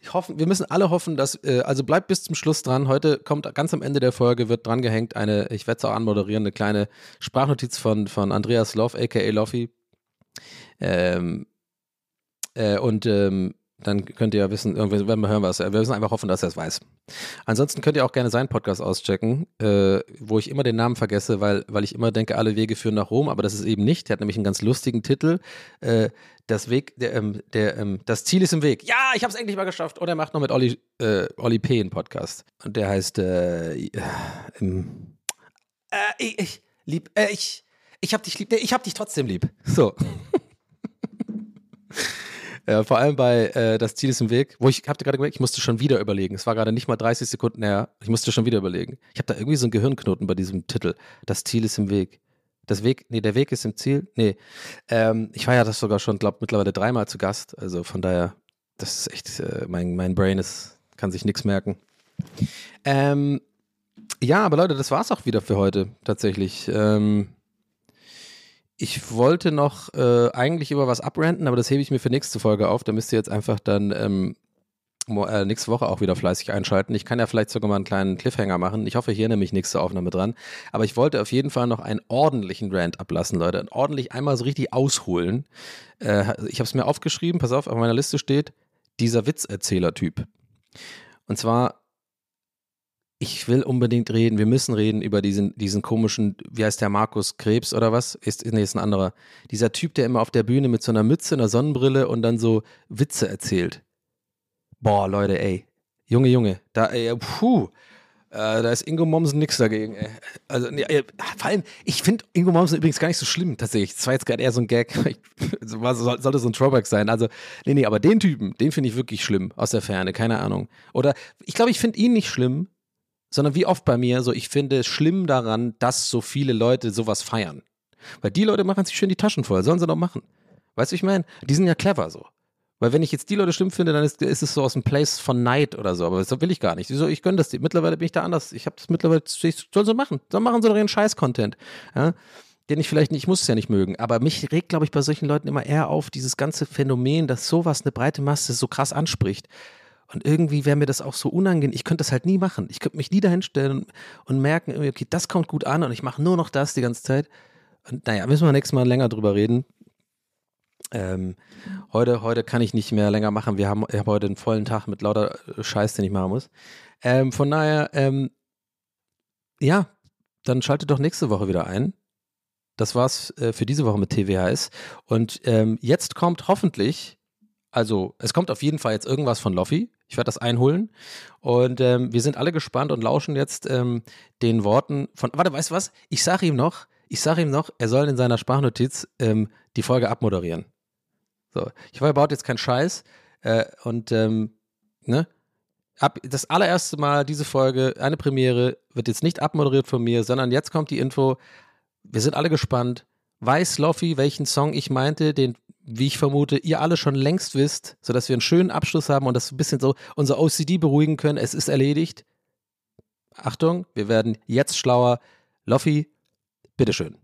[SPEAKER 2] Ich hoffe, wir müssen alle hoffen, dass. Äh, also bleibt bis zum Schluss dran. Heute kommt ganz am Ende der Folge, wird dran gehängt eine, ich werde es auch anmoderieren, eine kleine Sprachnotiz von, von Andreas Love, aka Loffi. Ähm, äh, und ähm, dann könnt ihr ja wissen, irgendwie werden wir hören, was er. Wir müssen einfach hoffen, dass er es weiß. Ansonsten könnt ihr auch gerne seinen Podcast auschecken, äh, wo ich immer den Namen vergesse, weil, weil ich immer denke, alle Wege führen nach Rom, aber das ist eben nicht. Der hat nämlich einen ganz lustigen Titel. Äh, das Weg, der, ähm, der, ähm, das Ziel ist im Weg. Ja, ich habe es endlich mal geschafft. Und er macht noch mit Olli, äh, Olli P. einen Podcast. Und der heißt äh, ähm, ich, ich lieb, äh, ich, ich hab dich lieb, ich hab dich trotzdem lieb. So. Ja, vor allem bei äh, Das Ziel ist im Weg, wo ich, ihr gerade gemerkt, ich musste schon wieder überlegen. Es war gerade nicht mal 30 Sekunden her. Ich musste schon wieder überlegen. Ich habe da irgendwie so einen Gehirnknoten bei diesem Titel. Das Ziel ist im Weg. Das Weg, nee, der Weg ist im Ziel. Nee. Ähm, ich war ja das sogar schon, glaube mittlerweile dreimal zu Gast. Also von daher, das ist echt, äh, mein, mein Brain ist, kann sich nichts merken. Ähm, ja, aber Leute, das war's auch wieder für heute, tatsächlich. Ähm, ich wollte noch äh, eigentlich über was abrenten, aber das hebe ich mir für nächste Folge auf. Da müsst ihr jetzt einfach dann ähm, äh, nächste Woche auch wieder fleißig einschalten. Ich kann ja vielleicht sogar mal einen kleinen Cliffhanger machen. Ich hoffe, hier nämlich nächste Aufnahme dran. Aber ich wollte auf jeden Fall noch einen ordentlichen Rant ablassen, Leute. Ordentlich einmal so richtig ausholen. Äh, ich habe es mir aufgeschrieben, pass auf, auf meiner Liste steht, dieser Witzerzähler-Typ. Und zwar ich will unbedingt reden, wir müssen reden über diesen, diesen komischen, wie heißt der, Markus Krebs oder was? Ist, nee, ist ein anderer. Dieser Typ, der immer auf der Bühne mit so einer Mütze, einer Sonnenbrille und dann so Witze erzählt. Boah, Leute, ey. Junge, Junge, da, ey, puh. Äh, da ist Ingo Mommsen nix dagegen, ey. Also, nee, vor allem, ich finde Ingo Mommsen übrigens gar nicht so schlimm, tatsächlich. Das war jetzt gerade eher so ein Gag. sollte so ein Throwback sein. Also, nee, nee, aber den Typen, den finde ich wirklich schlimm, aus der Ferne, keine Ahnung. Oder, ich glaube, ich finde ihn nicht schlimm, sondern wie oft bei mir, so ich finde es schlimm daran, dass so viele Leute sowas feiern. Weil die Leute machen sich schön die Taschen voll, sollen sie doch machen. Weißt du, ich meine? Die sind ja clever so. Weil wenn ich jetzt die Leute schlimm finde, dann ist, ist es so aus dem Place von Neid oder so. Aber das will ich gar nicht. So, ich gönne das. Mittlerweile bin ich da anders. Ich habe das mittlerweile, soll sie machen. Dann machen sie doch ihren Scheiß-Content. Ja? Den ich vielleicht nicht, ich muss es ja nicht mögen. Aber mich regt, glaube ich, bei solchen Leuten immer eher auf, dieses ganze Phänomen, dass sowas eine breite Masse so krass anspricht. Und irgendwie wäre mir das auch so unangenehm. Ich könnte das halt nie machen. Ich könnte mich nie dahinstellen und merken, okay, das kommt gut an und ich mache nur noch das die ganze Zeit. Und naja, müssen wir nächstes Mal länger drüber reden. Ähm, heute, heute kann ich nicht mehr länger machen. Wir haben, ich habe heute einen vollen Tag mit lauter Scheiß, den ich machen muss. Ähm, von daher, ähm, ja, dann schaltet doch nächste Woche wieder ein. Das war's äh, für diese Woche mit TWHS. Und ähm, jetzt kommt hoffentlich, also es kommt auf jeden Fall jetzt irgendwas von Loffi. Ich werde das einholen. Und ähm, wir sind alle gespannt und lauschen jetzt ähm, den Worten von. Warte, weißt du was? Ich sage ihm noch, ich sage ihm noch, er soll in seiner Sprachnotiz ähm, die Folge abmoderieren. So, ich war baut jetzt keinen Scheiß. Äh, und ähm, ne? Ab, das allererste Mal diese Folge, eine Premiere, wird jetzt nicht abmoderiert von mir, sondern jetzt kommt die Info. Wir sind alle gespannt. Weiß Loffi, welchen Song ich meinte, den wie ich vermute, ihr alle schon längst wisst, sodass wir einen schönen Abschluss haben und das ein bisschen so unser OCD beruhigen können. Es ist erledigt. Achtung, wir werden jetzt schlauer. Loffi, bitteschön.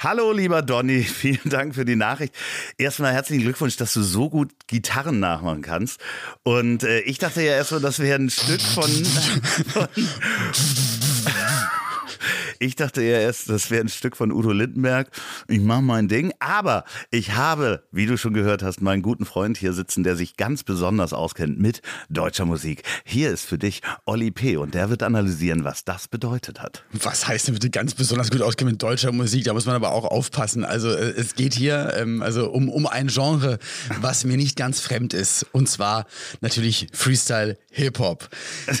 [SPEAKER 4] Hallo, lieber Donny, vielen Dank für die Nachricht. Erstmal herzlichen Glückwunsch, dass du so gut Gitarren nachmachen kannst. Und äh, ich dachte ja erstmal, das wäre ein Stück von, von Ich dachte eher erst, das wäre ein Stück von Udo Lindenberg. Ich mache mein Ding. Aber ich habe, wie du schon gehört hast, meinen guten Freund hier sitzen, der sich ganz besonders auskennt mit deutscher Musik. Hier ist für dich Olli P. und der wird analysieren, was das bedeutet hat.
[SPEAKER 5] Was heißt denn bitte ganz besonders gut auskennen mit deutscher Musik? Da muss man aber auch aufpassen. Also äh, es geht hier ähm, also um, um ein Genre, was mir nicht ganz fremd ist. Und zwar natürlich Freestyle Hip-Hop.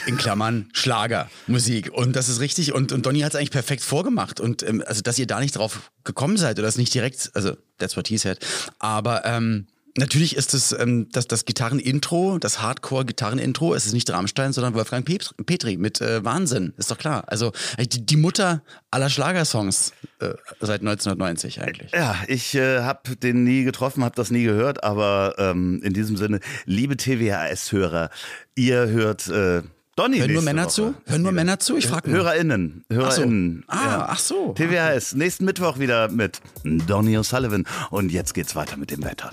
[SPEAKER 5] In Klammern Schlagermusik. Und das ist richtig. Und, und Donny hat es eigentlich perfekt vorgemacht. Und ähm, also, dass ihr da nicht drauf gekommen seid oder das nicht direkt, also that's what he said. Aber ähm, Natürlich ist es ähm, das, das Gitarrenintro, das Hardcore-Gitarrenintro, es ist nicht Rammstein, sondern Wolfgang Pet- Petri mit äh, Wahnsinn, ist doch klar. Also äh, die, die Mutter aller Schlagersongs äh, seit 1990 eigentlich.
[SPEAKER 4] Ja, ich äh, habe den nie getroffen, habe das nie gehört, aber ähm, in diesem Sinne, liebe TWHS-Hörer, ihr hört äh, Donny
[SPEAKER 5] Hören nur Männer
[SPEAKER 4] Woche.
[SPEAKER 5] zu? Hören nur Männer zu? Ich frag nur.
[SPEAKER 4] HörerInnen, HörerInnen.
[SPEAKER 5] Ach so. Ah, ach so.
[SPEAKER 4] TWHS, nächsten Mittwoch wieder mit Donny O'Sullivan. Und jetzt geht's weiter mit dem Wetter.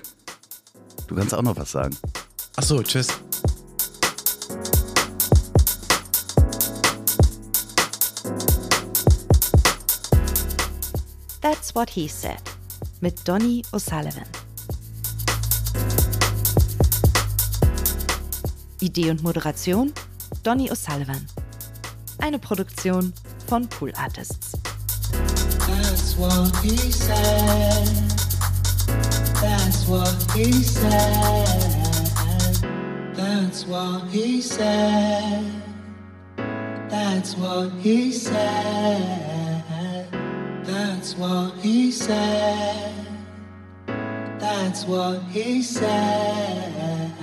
[SPEAKER 4] Du kannst auch noch was sagen.
[SPEAKER 5] Ach so, tschüss.
[SPEAKER 6] That's What He Said mit Donny O'Sullivan. Idee und Moderation Donny O'Sullivan. Eine Produktion von Pool Artists.
[SPEAKER 3] That's what he said. That's what he said. That's what he said. That's what he said. That's what he said. That's what he said.